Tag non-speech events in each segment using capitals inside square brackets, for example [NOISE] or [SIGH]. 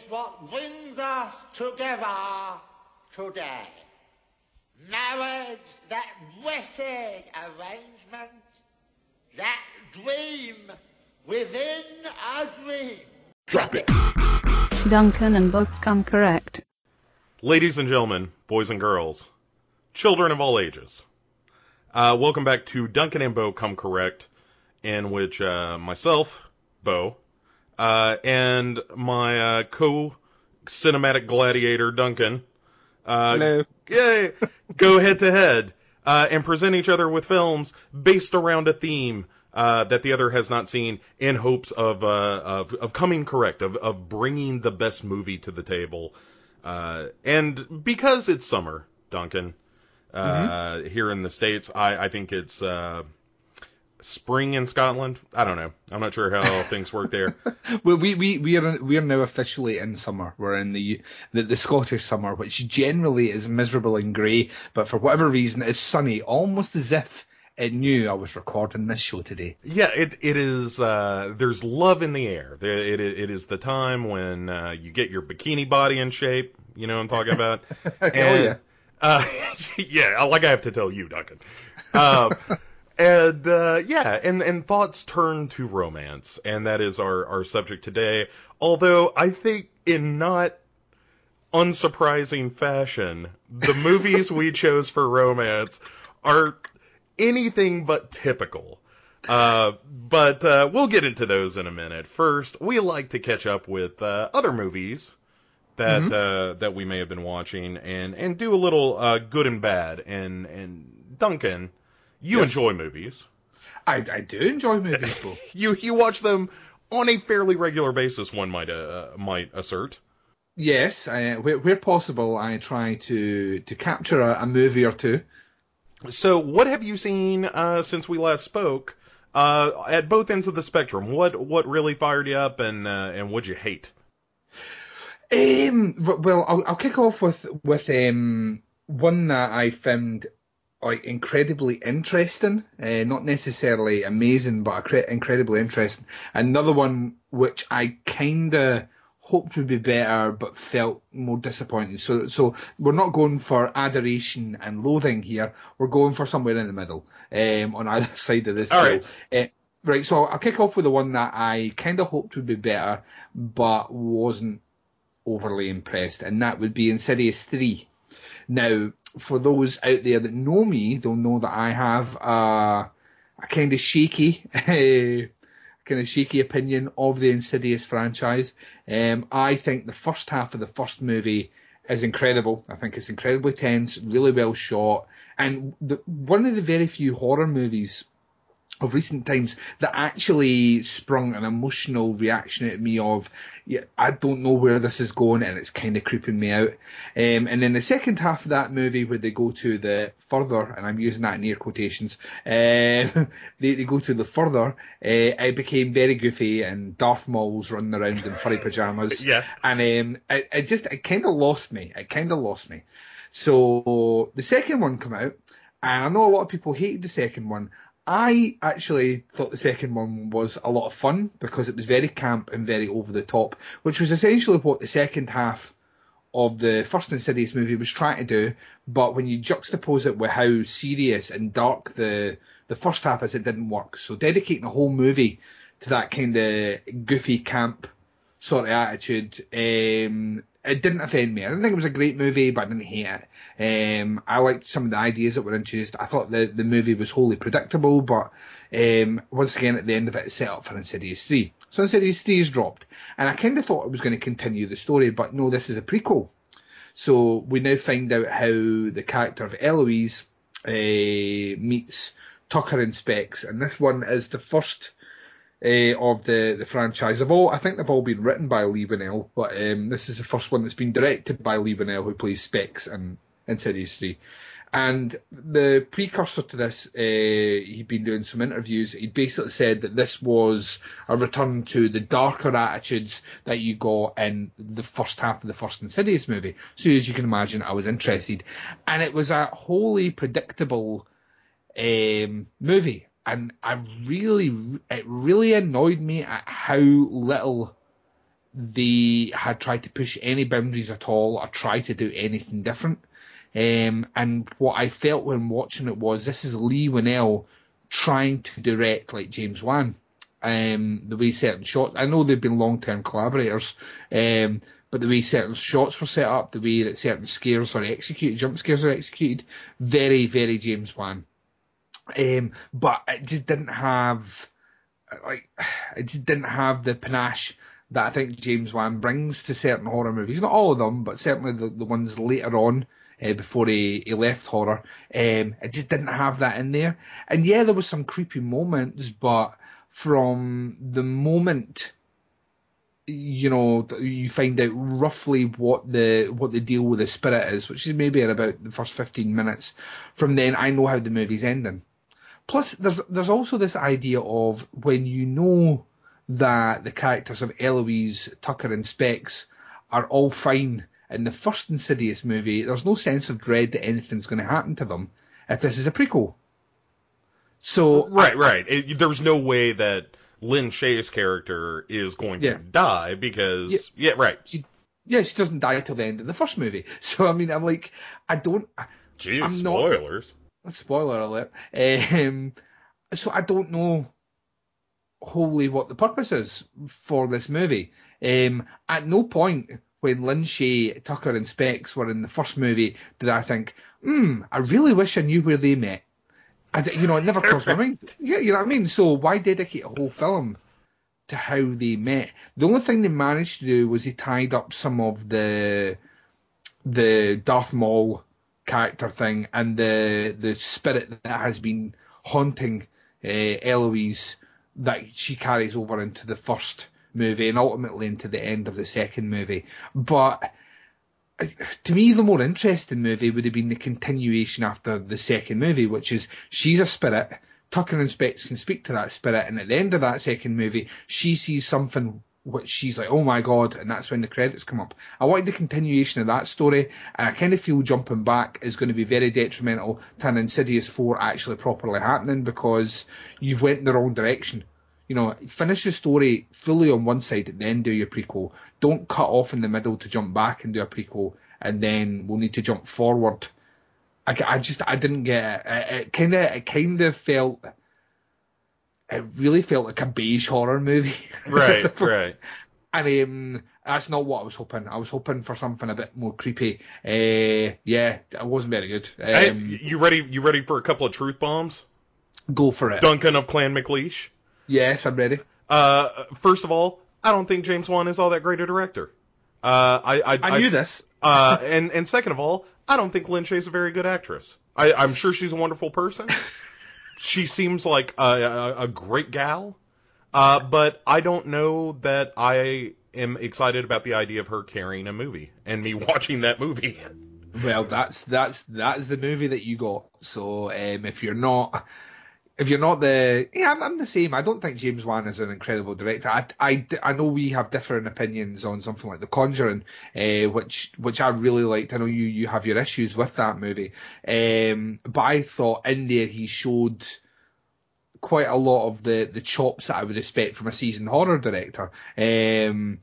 is what brings us together today. Marriage, that blessed arrangement, that dream within a dream. Drop it. Duncan and Bo come correct. Ladies and gentlemen, boys and girls, children of all ages, uh, welcome back to Duncan and Bo Come Correct, in which uh, myself, Bo, uh, and my uh, co cinematic gladiator, Duncan, uh, Hello. yay, go head to head uh, and present each other with films based around a theme uh, that the other has not seen, in hopes of uh, of, of coming correct, of of bringing the best movie to the table. Uh, and because it's summer, Duncan, uh, here in the states, I, I think it's uh, spring in Scotland. I don't know. I'm not sure how [LAUGHS] things work there. Well, we we we are we are now officially in summer. We're in the, the the Scottish summer, which generally is miserable and grey, but for whatever reason is sunny, almost as if it knew I was recording this show today. Yeah, it it is. Uh, there's love in the air. It it, it is the time when uh, you get your bikini body in shape. You know what I'm talking about? [LAUGHS] Oh, yeah. Uh, [LAUGHS] yeah, like I have to tell you, Duncan. And uh, yeah, and and thoughts turn to romance, and that is our our subject today. Although I think in not unsurprising fashion, the movies we [LAUGHS] chose for romance are anything but typical. Uh, but uh, we'll get into those in a minute. First, we like to catch up with uh, other movies that uh, that we may have been watching and and do a little uh, good and bad. And and Duncan, you Yes. enjoy movies. I I do enjoy movies, Bo. [LAUGHS] You you watch them on a fairly regular basis. One might uh, might assert. yes, I, where, where possible, I try to to capture a, a movie or two. So, what have you seen uh, since we last spoke? Uh, at both ends of the spectrum, what what really fired you up, and uh, and what'd you hate? Um, well, I'll, I'll kick off with with um one that I found like incredibly interesting, uh, not necessarily amazing, but accre- incredibly interesting. Another one which I kinda hoped would be better, but felt more disappointing. So, so we're not going for adoration and loathing here. We're going for somewhere in the middle, um, on either [LAUGHS] side of this. All right. Uh, right. So I'll kick off with the one that I kind of hoped would be better, but wasn't overly impressed, and that would be Insidious 3. Now, for those out there that know me, they'll know that I have a, a kind of shaky, [LAUGHS] kind of shaky opinion of the Insidious franchise. Um, I think the first half of the first movie is incredible. I think it's incredibly tense, really well shot, and the, one of the very few horror movies of recent times that actually sprung an emotional reaction at me of, yeah, I don't know where this is going and it's kind of creeping me out. Um, and then the second half of that movie where they go to the further, and I'm using that in air quotations, um, [LAUGHS] they, they go to the further, uh, it became very goofy and Darth Maul's running around in furry pajamas. [LAUGHS] Yeah. And um, it, it just, it kind of lost me. It kind of lost me. So the second one come out, and I know a lot of people hated the second one. I actually thought the second one was a lot of fun because it was very camp and very over the top, which was essentially what the second half of the first Insidious movie was trying to do. But when you juxtapose it with how serious and dark the the first half is, it didn't work. So dedicating the whole movie to that kind of goofy camp sort of attitude. Um, it didn't offend me. I didn't think it was a great movie, but I didn't hate it. Um, I liked some of the ideas that were introduced. I thought the, the movie was wholly predictable, but um, once again, at the end of it, it set up for Insidious 3. So Insidious 3 is dropped. And I kind of thought it was going to continue the story, but no, this is a prequel. So we now find out how the character of Eloise uh, meets Tucker and Specs, and this one is the first uh, of the, the franchise. They've all, I think they've all been written by Leigh Whannell, but um, this is the first one that's been directed by Leigh Whannell, who plays Specs in Insidious 3. And the precursor to this, uh, he'd been doing some interviews. He basically said that this was a return to the darker attitudes that you got in the first half of the first Insidious movie. So as you can imagine, I was interested, and it was a wholly predictable um, movie, and I really, it really annoyed me at how little they had tried to push any boundaries at all or try to do anything different. Um, and what I felt when watching it was this is Leigh Whannell trying to direct like James Wan. Um, the way certain shots, I know they've been long-term collaborators, um, but the way certain shots were set up, the way that certain scares are executed, jump scares are executed, very, very James Wan. Um, but it just didn't have, like, it just didn't have the panache that I think James Wan brings to certain horror movies. Not all of them, but certainly the, the ones later on. Uh, before he, he left horror, um, it just didn't have that in there. And yeah, there was some creepy moments, but from the moment you know you find out roughly what the what the deal with the spirit is, which is maybe in about the first fifteen minutes. From then, I know how the movie's ending. Plus, there's there's also this idea of when you know that the characters of Eloise, Tucker, and Specs are all fine in the first Insidious movie, there's no sense of dread that anything's going to happen to them if this is a prequel. So right, right. It, there's no way that Lin Shaye's character is going to die because yeah, right. she, yeah, she doesn't die till the end of the first movie. [LAUGHS] So I mean, I'm like, I don't. Jeez, I'm not- spoilers. Spoiler alert. Um, so I don't know wholly what the purpose is for this movie. Um, at no point when Lin Shaye, Tucker, and Specs were in the first movie did I think, hmm, I really wish I knew where they met. I, you know, it never crossed my mind. [LAUGHS] Yeah, you know what I mean? So why dedicate a whole film to how they met? The only thing they managed to do was they tied up some of the the Darth Maul character thing and the the spirit that has been haunting uh, Eloise that she carries over into the first movie and ultimately into the end of the second movie. But uh, to me, the more interesting movie would have been the continuation after the second movie, which is she's a spirit. Tucker and Specs can speak to that spirit, and at the end of that second movie, she sees something which she's like, "Oh my god!" and that's when the credits come up. I wanted the continuation of that story, and I kind of feel jumping back is going to be very detrimental to an Insidious Four actually properly happening because you've went in the wrong direction. You know, finish your story fully on one side and then do your prequel. Don't cut off in the middle to jump back and do a prequel, and then we'll need to jump forward. I, I just I didn't get it. It kind of it kind of felt. It really felt like a beige horror movie. [LAUGHS] Right, right. And um, that's not what I was hoping. I was hoping for something a bit more creepy. Uh, yeah, it wasn't very good. Hey, Um, you ready? You ready for a couple of truth bombs? go for it. Duncan of Clan McLeish. Yes, I'm ready. Uh, first of all, I don't think James Wan is all that great a director. Uh, I, I, I knew this. [LAUGHS] Uh, and and second of all, I don't think Lin Shaye's a very good actress. I, I'm sure she's a wonderful person. [LAUGHS] she seems like a, a, a great gal, uh, but I don't know that I am excited about the idea of her carrying a movie and me [LAUGHS] watching that movie. Well, that's that's that is the movie that you got. So um, if you're not, if you're not the, yeah, I'm, I'm the same. I don't think James Wan is an incredible director. I, I, I know we have different opinions on something like The Conjuring, uh, which which I really liked. I know you you have your issues with that movie, um, but I thought in there he showed quite a lot of the the chops that I would expect from a seasoned horror director. Um,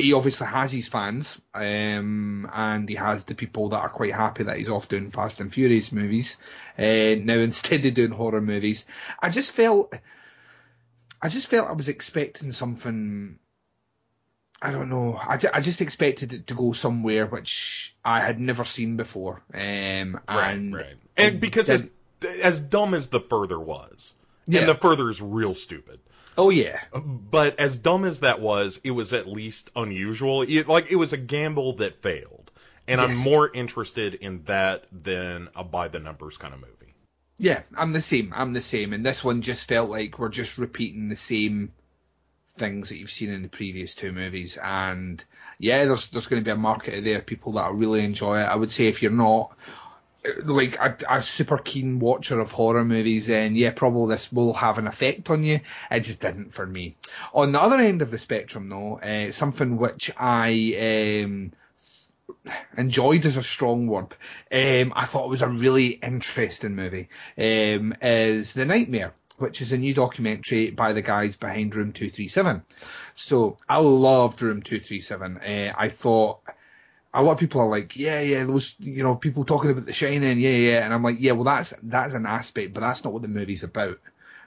he obviously has his fans, um, and he has the people that are quite happy that he's off doing Fast and Furious movies. Uh, now instead of doing horror movies, I just felt, I just felt I was expecting something. I don't know. I, ju- I just expected it to go somewhere which I had never seen before. Um, and right. And because as, as dumb as the further was, Yeah. and the further is real stupid. Oh yeah, But as dumb as that was, it was at least unusual. It, like it was a gamble that failed, and I'm more interested in that than a by the numbers kind of movie. Yeah, I'm the same. I'm the same. And this one just felt like we're just repeating the same things that you've seen in the previous two movies. And yeah, there's there's going to be a market there, people that really enjoy it. I would say if you're not like a, a super keen watcher of horror movies, then yeah, probably this will have an effect on you. It just didn't for me. On the other end of the spectrum, though, uh, something which I um, enjoyed is a strong word. Um, I thought it was a really interesting movie. Um, is The Nightmare which is a new documentary by the guys behind Room 237. So I loved Room 237. Uh, I thought a lot of people are like, yeah, yeah, those, you know, people talking about The Shining, yeah, yeah, and I'm like, yeah, well, that's that's an aspect, but that's not what the movie's about.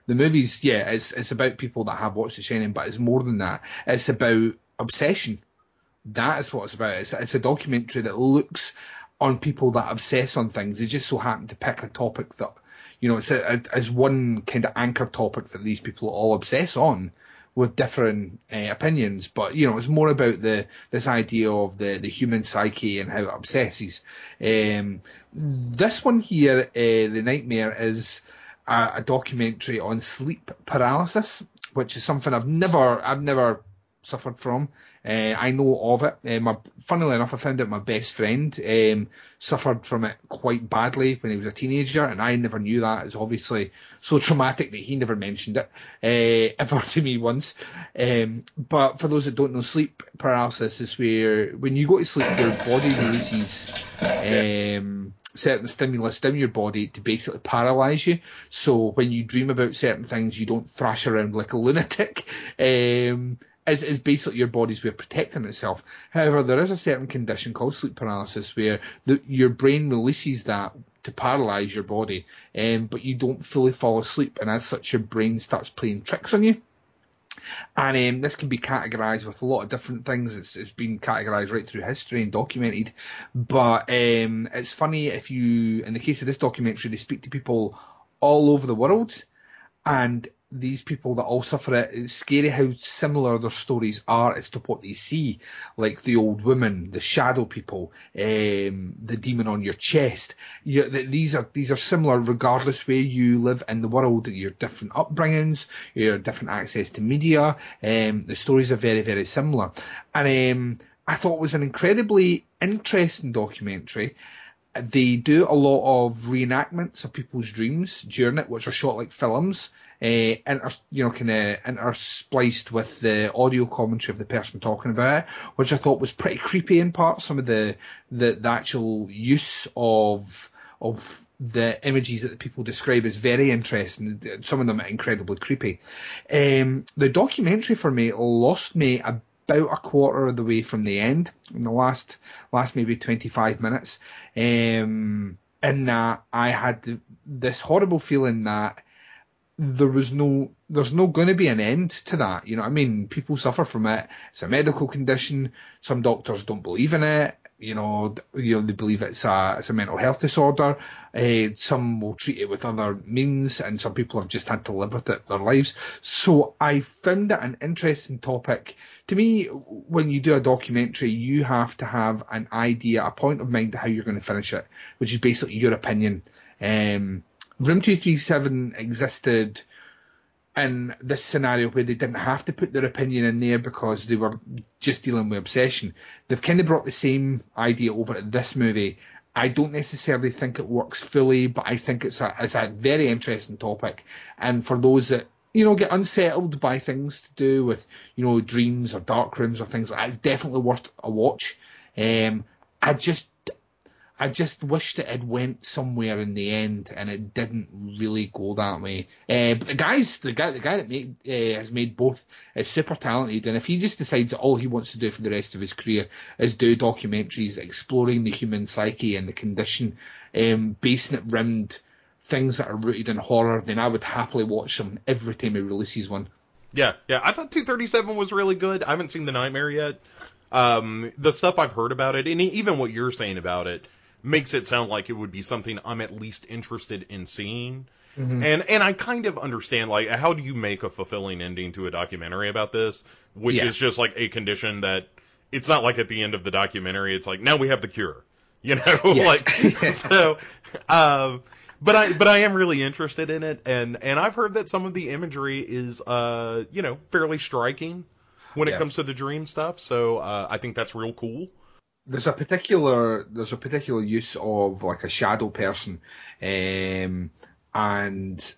The movie's, yeah, it's it's about people that have watched The Shining, but it's more than that. It's about obsession. That is what it's about. It's, it's a documentary that looks on people that obsess on things. They just so happen to pick a topic that, you know, it's a, a, as one kind of anchor topic that these people all obsess on with different uh, opinions. But you know, it's more about the this idea of the the human psyche and how it obsesses. Um, this one here, uh, the nightmare, is a, a documentary on sleep paralysis, which is something I've never I've never suffered from. Uh, I know of it. Uh, my, funnily enough, I found out my best friend um, suffered from it quite badly when he was a teenager, and I never knew that. It's obviously so traumatic that he never mentioned it uh, [LAUGHS] ever to me once. Um, but for those that don't know, sleep paralysis is where when you go to sleep, your body releases. Um, certain stimulus down your body to basically paralyze you. So when you dream about certain things, you don't thrash around like a lunatic. [LAUGHS] Um, is, is basically your body's way of protecting itself. However, there is a certain condition called sleep paralysis where the, your brain releases that to paralyze your body, um, but you don't fully fall asleep, and as such, your brain starts playing tricks on you. And um, this can be categorized with a lot of different things. It's, it's been categorized right through history and documented. But um, it's funny if you, in the case of this documentary, they speak to people all over the world, and these people that all suffer it, it's scary how similar their stories are as to what they see. Like the old woman, the shadow people, um, the demon on your chest. You, these are these are similar regardless where you live in the world, your different upbringings, your different access to media. Um, the stories are very very similar, and um, I thought it was an incredibly interesting documentary they do a lot of reenactments of people's dreams during it, which are shot like films uh, inter, you know, kind of interspliced with the audio commentary of the person talking about it, which I thought was pretty creepy in parts. Some of the the, the actual use of of the images that the people describe is very interesting. Some of them are incredibly creepy. Um, the documentary for me lost me about a quarter of the way from the end, in the last last maybe twenty five minutes. Um, in that I had this horrible feeling that there was no there's no going to be an end to that. You know what I mean? People suffer from it. It's a medical condition. Some doctors don't believe in it. You know, you know they believe it's a it's a mental health disorder. Uh, some will treat it with other means, and some people have just had to live with it their lives. So I found it an interesting topic. To me, when you do a documentary, you have to have an idea, a point of mind how you're going to finish it, which is basically your opinion. Um, Room 237 existed in this scenario where they didn't have to put their opinion in there because they were just dealing with obsession. They've kind of brought the same idea over to this movie. I don't necessarily think it works fully, but I think it's a it's a very interesting topic. And for those that you know get unsettled by things to do with you know dreams or dark rooms or things like that, it's definitely worth a watch. Um, I just I just wished it had went somewhere in the end, and it didn't really go that way. Uh, but the guys, the guy, the guy that made, uh, has made both is super talented, and if he just decides that all he wants to do for the rest of his career is do documentaries exploring the human psyche and the condition, um, basing it things that are rooted in horror, then I would happily watch them every time he releases one. Yeah, yeah. I thought 237 was really good. I haven't seen The Nightmare yet. Um, the stuff I've heard about it, and even what you're saying about it, makes it sound like it would be something I'm at least interested in seeing. Mm-hmm. And and I kind of understand like how do you make a fulfilling ending to a documentary about this, which yeah. is just like a condition that it's not like at the end of the documentary it's like now we have the cure, [LAUGHS] you know, like [LAUGHS] so. Um, but I but I am really interested in it, and and I've heard that some of the imagery is uh you know fairly striking when yeah. it comes to the dream stuff. So uh, I think that's real cool there's a particular there's a particular use of like a shadow person, um, and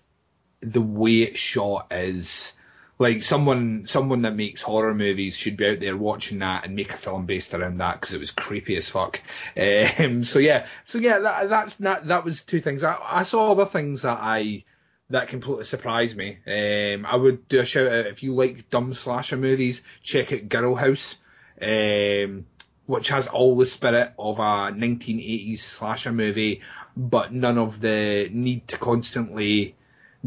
the way it's shot is like someone someone that makes horror movies should be out there watching that and make a film based around that because it was creepy as fuck. [LAUGHS] Um, so yeah, so yeah, that, that's that. That was two things. I, I saw other things that I that completely surprised me. Um, I would do a shout out if you like dumb slasher movies, check out Girl House, um, which has all the spirit of a 1980s slasher movie, but none of the need to constantly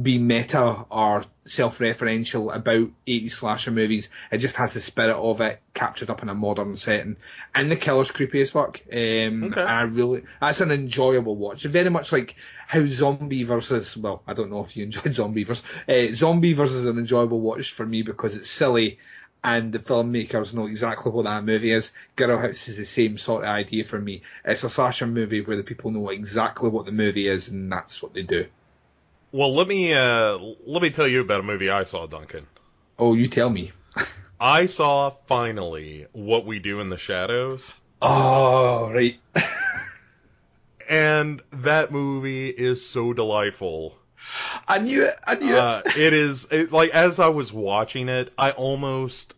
be meta or self-referential about 80s slasher movies. It just has the spirit of it captured up in a modern setting. And the killer's creepy as fuck. Um, Okay. I really, that's an enjoyable watch. Very much like how Zombeavers, well, I don't know if you enjoyed [LAUGHS] Zombeavers, uh, Zombeavers an enjoyable watch for me because it's silly and the filmmakers know exactly what that movie is. Girl House is the same sort of idea for me. It's a slasher movie where the people know exactly what the movie is and that's what they do. Well, let me uh, let me tell you about a movie I saw, Duncan. Oh, you tell me. [LAUGHS] I saw finally What We Do in the Shadows, Oh, right. [LAUGHS] and that movie is so delightful. I knew it. I knew it. Uh, it is it, like as I was watching it, I almost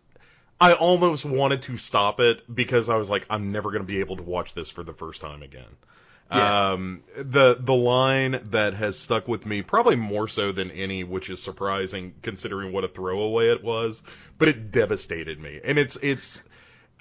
I almost wanted to stop it because I was like, I'm never going to be able to watch this for the first time again. Yeah. Um, the the line that has stuck with me probably more so than any, which is surprising considering what a throwaway it was, but it devastated me. And it's it's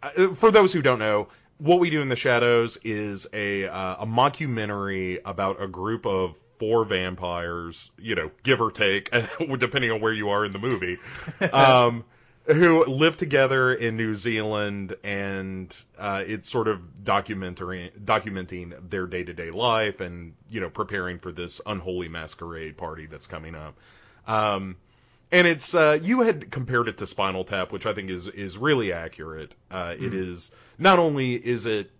uh, for those who don't know, what we do in the shadows is a uh, a mockumentary about a group of four vampires, you know, give or take, [LAUGHS] depending on where you are in the movie, [LAUGHS] um, who live together in New Zealand, and uh, it's sort of documentary documenting their day to day life and you know preparing for this unholy masquerade party that's coming up. Um, and it's uh, you had compared it to Spinal Tap, which I think is is really accurate. Uh, It is not only is it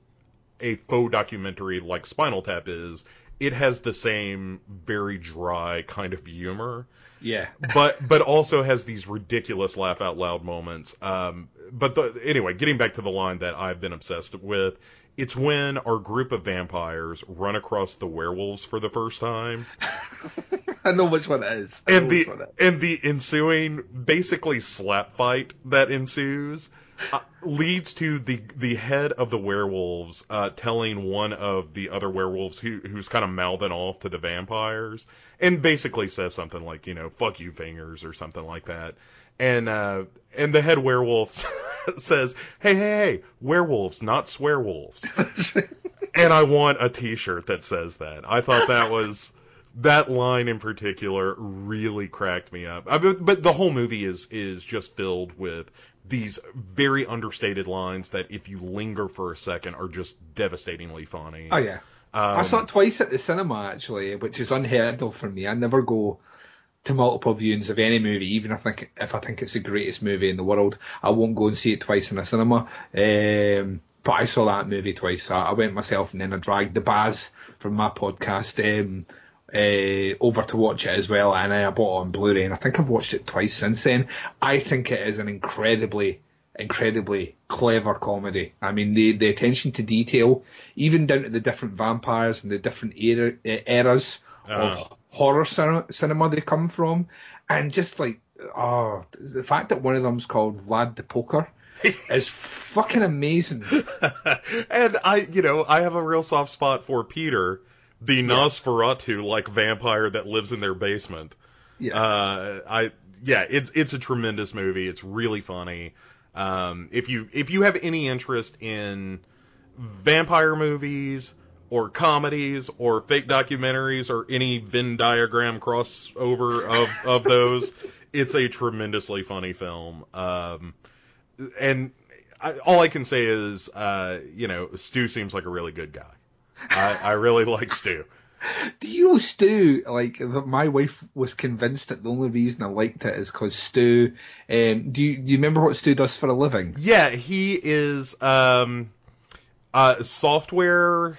a faux documentary like Spinal Tap is, it has the same very dry kind of humor, yeah. but but also has these ridiculous laugh out loud moments. Um, but the, anyway, getting back to the line that I've been obsessed with, it's when our group of vampires run across the werewolves for the first time. [LAUGHS] I know which one it is. I and the and the ensuing basically slap fight that ensues uh, leads to the the head of the werewolves uh, telling one of the other werewolves who who's kind of mouthing off to the vampires and basically says something like you know fuck you fingers or something like that and uh and the head werewolf [LAUGHS] says hey hey hey werewolves not swearwolves [LAUGHS] and I want a T-shirt that says that. I thought that was that line in particular really cracked me up. I, but, the whole movie is is just filled with these very understated lines that, if you linger for a second, are just devastatingly funny. Oh yeah. I Um, saw it twice at the cinema actually, which is unheard of for me. I never go to multiple viewings of any movie, even if I think if I think it's the greatest movie in the world. I won't go and see it twice in a cinema. Um, but I saw that movie twice. I, I went myself and then I dragged the Baz from my podcast um, uh, over to watch it as well, and I bought it on Blu-ray, and I think I've watched it twice since then. I think it is an incredibly incredibly clever comedy. I mean, the the attention to detail, even down to the different vampires and the different era, eras Uh. of horror cinema, cinema they come from, and just like oh, the fact that one of them's called Vlad the Poker [LAUGHS] is fucking amazing. [LAUGHS] and I, you know, I have a real soft spot for Peter, the Nosferatu like vampire that lives in their basement. Yeah. Uh, I yeah, it's it's a tremendous movie. It's really funny. Um, if you if you have any interest in vampire movies or comedies or fake documentaries or any Venn diagram crossover of of those, [LAUGHS] it's a tremendously funny film. Um, and I, all I can say is, uh, you know, Stu seems like a really good guy. I, I really like Stu. Do you know Stu? Like my wife was convinced that the only reason I liked it is because Stu. Um, do you do you remember what Stu does for a living? Yeah, he is um, uh, software.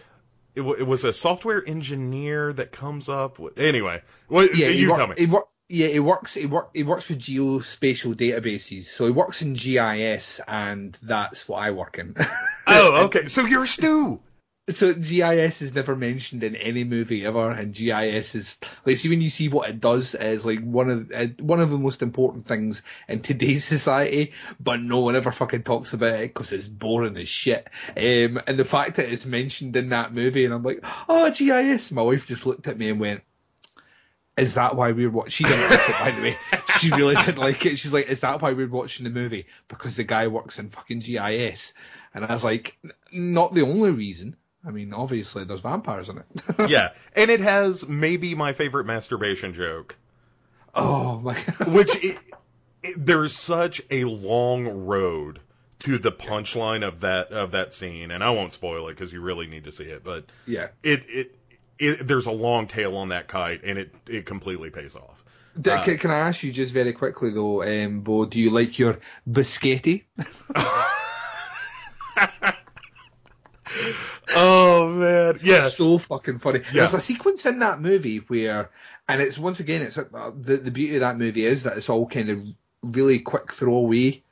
It, w- it was a software engineer that comes up with. Anyway, what Yeah, you wor- tell me. He wor- yeah, he works. He work. He works with geospatial databases. So he works in GIS, and that's what I work in. [LAUGHS] oh, okay. So you're Stu. So GIS is never mentioned in any movie ever, and GIS is like see when you see what it does is like one of uh, one of the most important things in today's society, but no one ever fucking talks about it because it's boring as shit. Um, and the fact that it's mentioned in that movie, and I'm like, oh GIS, my wife just looked at me and went. is that why we're watching? She didn't like it, by the way. [LAUGHS] She really didn't like it. She's like, is that why we're watching the movie? Because the guy works in fucking GIS. And I was like, "N- not the only reason. I mean, obviously there's vampires in it. [LAUGHS] yeah, and it has maybe my favorite masturbation joke, oh my god. [LAUGHS] which it, it, there's such a long road to the punchline of that of that scene, and I won't spoil it because you really need to see it, but Yeah. it it. It, there's a long tail on that kite, and it, it completely pays off. D- Uh, can, can I ask you just very quickly though, um, Bo, do you like your biscotti? [LAUGHS] Oh man, It's so fucking funny. Yeah. There's a sequence in that movie where, and it's once again, it's uh, the the beauty of that movie is that it's all kind of really quick throwaway,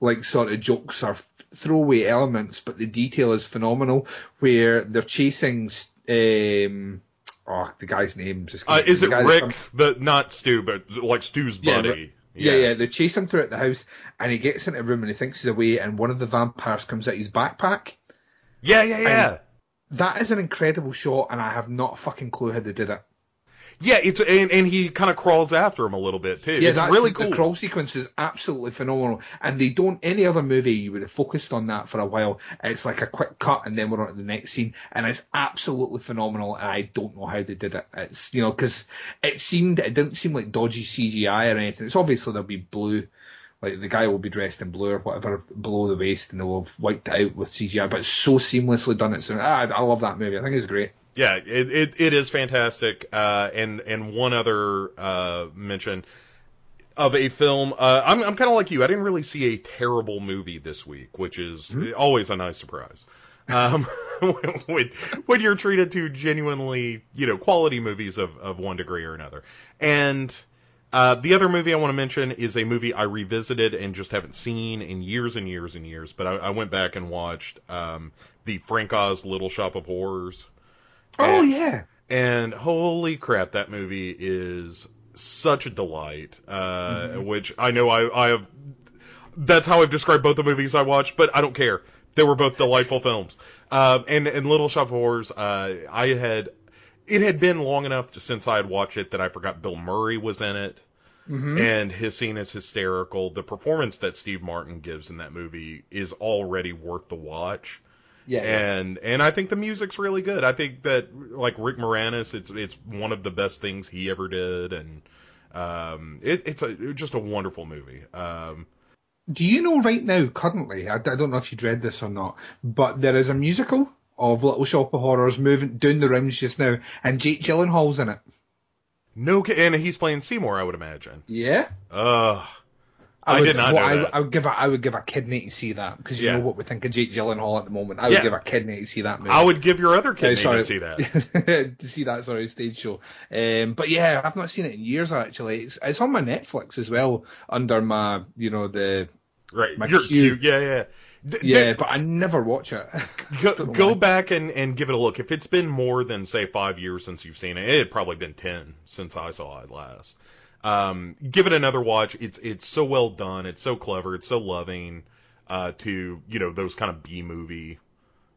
like sort of jokes or throwaway elements, but the detail is phenomenal. Where they're chasing, um, oh, the guy's name just Uh, is it Rick? The not Stu, but like Stu's Yeah, buddy. Yeah, yeah, they chase him throughout the house, and he gets into a room and he thinks he's away, and one of the vampires comes out his backpack. Yeah, yeah, yeah. That is an incredible shot, and I have not a fucking clue how they did it. Yeah, it's and, and he kind of crawls after him a little bit too. Yeah, it's that's, really cool. the crawl sequence is absolutely phenomenal, and they don't. Any other movie you would have focused on that for a while. It's like a quick cut, and then we're on to the next scene, and it's absolutely phenomenal. And I don't know how they did it. It's you know because it seemed it didn't seem like dodgy CGI or anything. It's obviously there'll be blue. Like the guy will be dressed in blue or whatever below the waist, and they'll have wiped it out with CGI. But it's so seamlessly done. It's ah, I love that movie. I think it's great. Yeah, it, it it is fantastic. Uh, and and one other uh, mention of a film. Uh, I'm I'm kind of like you. I didn't really see a terrible movie this week, which is Mm-hmm. always a nice surprise. Um, [LAUGHS] when when you're treated to genuinely you know quality movies of of one degree or another, and. Uh, the other movie I want to mention is a movie I revisited and just haven't seen in years and years and years. But I, I went back and watched um, the Frank Oz Little Shop of Horrors. Oh And- yeah, and holy crap, that movie is such a delight. Uh, Mm-hmm. Which I know I, I have. That's how I've described both the movies I watched, but I don't care. They were both delightful films. Uh, and and Little Shop of Horrors, uh, I had. It had been long enough since I had watched it that I forgot Bill Murray was in it. Mm-hmm. And his scene is hysterical. The performance that Steve Martin gives in that movie is already worth the watch yeah. and and I think the music's really good. I think that like Rick Moranis, it's it's one of the best things he ever did, and um, it, it's a just a wonderful movie. Um, Do you know right now, currently, I, I don't know if you'd read this or not, but there is a musical of Little Shop of Horrors moving down the rounds just now, and Jake Gyllenhaal's in it. no, and he's playing Seymour, I would imagine. Yeah, Ugh, I would, did not well, I. I would give a, I would give a kidney to see that because you Yeah. know what we think of Jake Gyllenhaal at the moment. I would Yeah. give a kidney to see that movie. I would give your other Uh, kid sorry. to see that. [LAUGHS] to see that sorry stage show. Um, but yeah, I've not seen it in years actually. It's, it's on my Netflix as well under my you know the Right, My you're queue. cute. Yeah, yeah. D- yeah, d- but I never watch it. [LAUGHS] go, go why. back and, and give it a look. If it's been more than say five years since you've seen it, it had probably been ten since I saw it last. Um, give it another watch. It's it's so well done. It's so clever. It's so loving uh, to you know those kind of B movie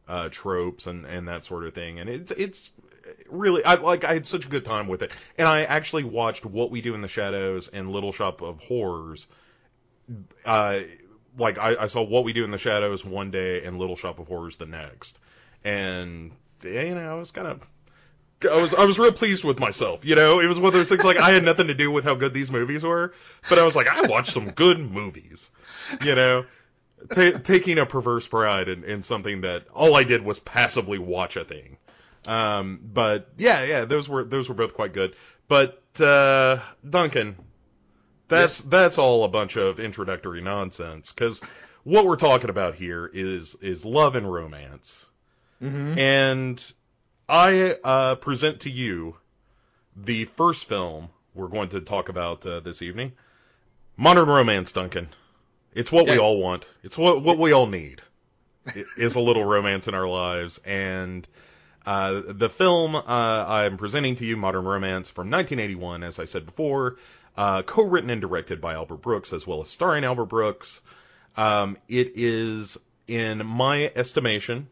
uh, tropes and, and that sort of thing. And it's it's really I like I had such a good time with it. And I actually watched What We Do in the Shadows and Little Shop of Horrors. Uh, like I, I saw What We Do in the Shadows one day and Little Shop of Horrors the next, and you know I was kind of. I was I was real pleased with myself, you know. It was one of those things like I had nothing to do with how good these movies were, but I was like I watched some good movies, you know. Ta taking a perverse pride in, in something that all I did was passively watch a thing. Um, but yeah, yeah, those were those were both quite good. But uh, Duncan, that's that's all a bunch of introductory nonsense because what we're talking about here is is love and romance, Mm-hmm. and I uh, present to you the first film we're going to talk about uh, this evening, Modern Romance, Duncan. It's what we all want. It's what what we all need. Is a little romance in our lives, and uh, the film uh, I'm presenting to you, Modern Romance, from 1981, as I said before, uh, co-written and directed by Albert Brooks, as well as starring Albert Brooks. Um, it is, in my estimation,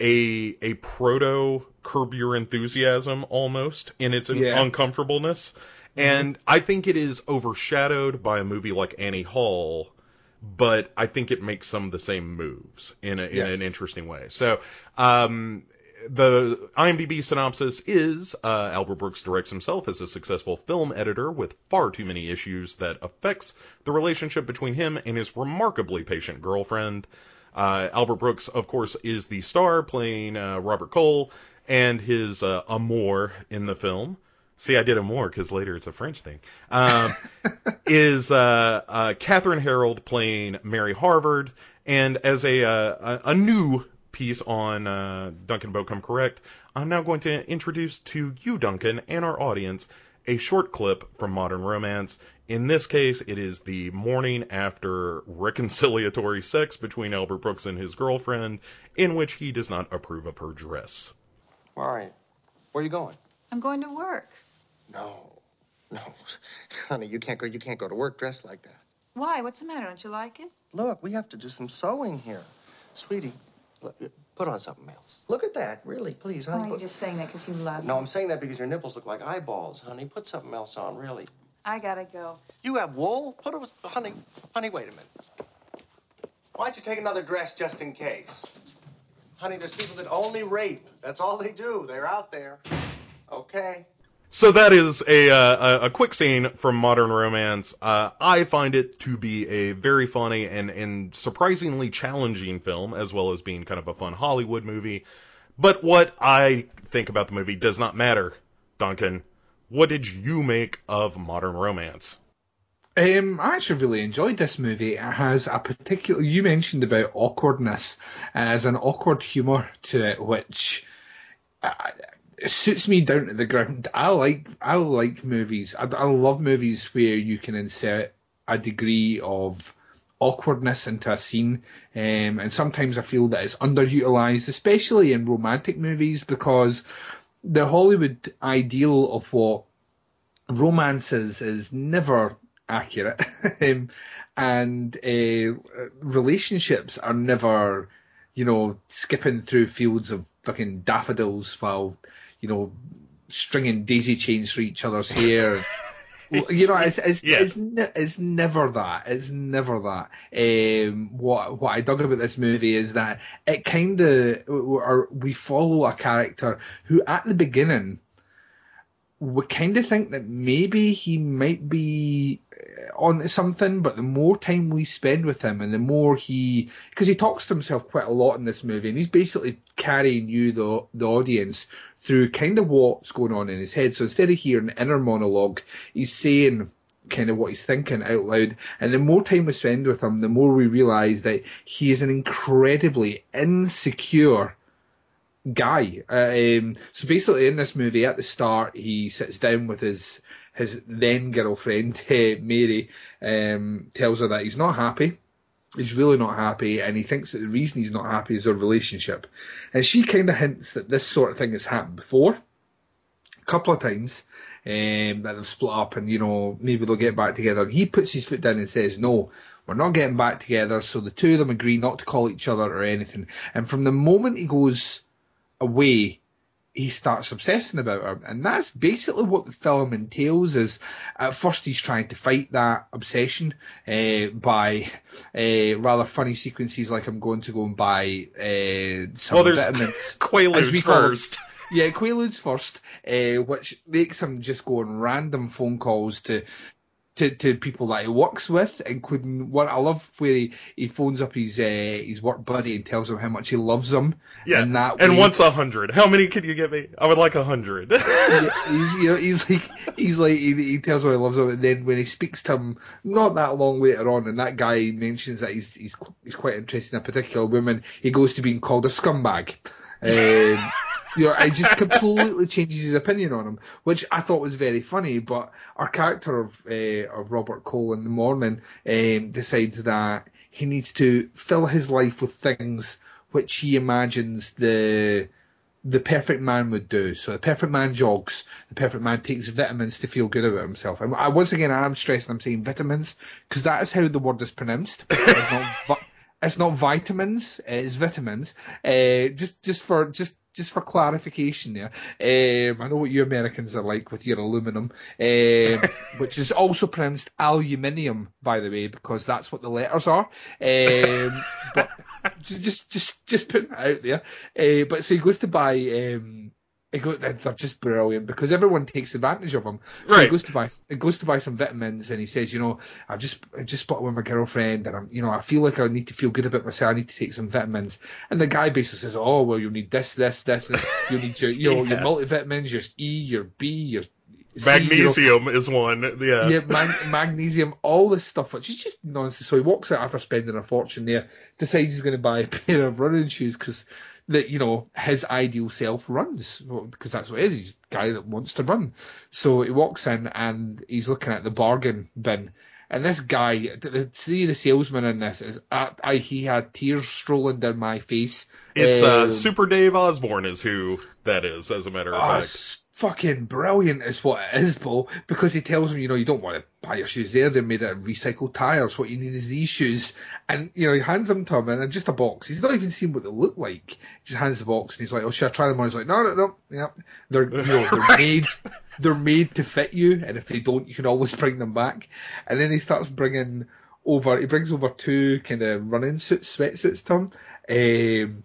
a a proto Curb Your Enthusiasm almost in its Yeah. uncomfortableness, and I think it is overshadowed by a movie like Annie Hall. But I think it makes some of the same moves in, a, in Yeah. an interesting way. So, um, the IMDb synopsis is uh, Albert Brooks directs himself as a successful film editor with far too many issues that affects the relationship between him and his remarkably patient girlfriend. Uh, Albert Brooks, of course, is the star playing uh, Robert Cole and his uh, amour in the film. See, I did amour because later it's a French thing. Um, [LAUGHS] is uh, uh, Kathryn Harrold playing Mary Harvard, and as a uh, a, a new piece on uh, Duncan Boat Come Correct, I'm now going to introduce to you, Duncan, and our audience, a short clip from Modern Romance. In this case, it is the morning after reconciliatory sex between Albert Brooks and his girlfriend, in which he does not approve of her dress. Where are you? Where are you going? I'm going to work. No, no, [LAUGHS] honey, you can't go. You can't go to work dressed like that. Why? What's the matter? Don't you like it? Look, we have to do some sewing here, sweetie. Look, put on something else. Look at that, really, please, Or honey. are you put- just saying that because you love No, me? I'm saying that because your nipples look like eyeballs, honey. Put something else on, really. I gotta go. You have wool? Put it, honey. Honey, wait a minute. Why don't you take another dress just in case? Honey, there's people that only rape. That's all they do. They're out there. Okay. So that is a uh, a, quick scene from Modern Romance. Uh, I find it to be a very funny and and surprisingly challenging film, as well as being kind of a fun Hollywood movie. But what I think about the movie does not matter, Duncan. What did you make of Modern Romance? Um, I actually really enjoyed this movie. It has a particular. You mentioned about awkwardness. as an awkward humour to it, which uh, it suits me down to the ground. I like I like movies. I, I love movies where you can insert a degree of awkwardness into a scene, um, and sometimes I feel that it's underutilized, especially in romantic movies, because the Hollywood ideal of what romance is is never accurate, [LAUGHS] um, and uh, relationships are never, you know, skipping through fields of fucking daffodils while, you know, stringing daisy chains for each other's hair. You know, it's it's, Yeah. it's, ne- it's never that. It's never that. Um, what what I dug about this movie is that it kind of or we follow a character who at the beginning we kind of think that maybe he might be uh, on something, but the more time we spend with him and the more he, because he talks to himself quite a lot in this movie, and he's basically carrying you, the the audience, through kind of what's going on in his head. So instead of hearing inner monologue, he's saying kind of what he's thinking out loud. And the more time we spend with him, the more we realise that he is an incredibly insecure guy. Uh, um, so basically, in this movie, at the start, he sits down with his his then girlfriend uh, [LAUGHS] Mary, um, tells her that he's not happy. He's really not happy, and he thinks that the reason he's not happy is their relationship. And she kind of hints that this sort of thing has happened before, a couple of times, um, that they've split up, and you know maybe they'll get back together. He puts his foot down and says, "No, we're not getting back together." So the two of them agree not to call each other or anything. And from the moment he goes away, he starts obsessing about her, and that's basically what the film entails. Is at first he's trying to fight that obsession uh, by uh, rather funny sequences, like I'm going to go and buy uh, some Well, there's vitamins. [LAUGHS] Quaaludes first. Yeah, Quaaludes first, uh, which makes him just go on random phone calls to. To, to people that he works with, including what I love, where he, he phones up his uh, his work buddy and tells him how much he loves him. Yeah, and that and way- a hundred. How many can you give me? I would like a hundred. [LAUGHS] Yeah, he's you know he's like he's like he, he tells him he loves him, and then when he speaks to him not that long later on, and that guy mentions that he's he's he's quite interested in a particular woman, he goes to being called a scumbag. [LAUGHS] Um, you know, it just completely changes his opinion on him, which I thought was very funny. But our character of uh, of Robert Cole in the morning um, decides that he needs to fill his life with things which he imagines the the perfect man would do. So the perfect man jogs. The perfect man takes vitamins to feel good about himself. And I, once again, I'm stressing I'm saying vitamins because that is how the word is pronounced. [LAUGHS] It's not, vi- It's not vitamins. It's vitamins. Uh, just just for just just for clarification there. Um, I know what you Americans are like with your aluminum, um, [LAUGHS] which is also pronounced aluminium, by the way, because that's what the letters are. Um, but [LAUGHS] just just just putting it out there. Uh, but so he goes to buy. Go, they're just brilliant because everyone takes advantage of him. So he goes to buy he goes to buy some vitamins and he says, you know, I just I just split with my girlfriend and I'm you know I feel like I need to feel good about myself. I need to take some vitamins. And the guy basically says, oh well, you need this, this, this. this. You need your you [LAUGHS] know your multivitamins, your E, your B, your C, you know, Magnesium is one. Yeah. yeah, mag- magnesium, all this stuff, which is just nonsense. So he walks out after spending a fortune there, decides he's going to buy a pair of running shoes because that you know his ideal self runs because that's what it is. He's a guy that wants to run. So he walks in and he's looking at the bargain bin. And this guy, the, the, see the salesman in this is, I, I, he had tears strolling down my face. It's uh, Um, Super Dave Osborne is who that is, as a matter of Oh, fact. fucking brilliant is what it is, Bo, because he tells him, you know, you don't want to buy your shoes there, they're made out of recycled tyres, what you need is these shoes. And, you know, he hands them to him and just a box. He's not even seen what they look like. He just hands the box and he's like, oh, should I try them on? He's like, no, no, no, yeah. They're, you know, they're Right. [LAUGHS] made, they're made to fit you, and if they don't, you can always bring them back. And then he starts bringing over, he brings over two kind of running suits, sweatsuits to him. Um,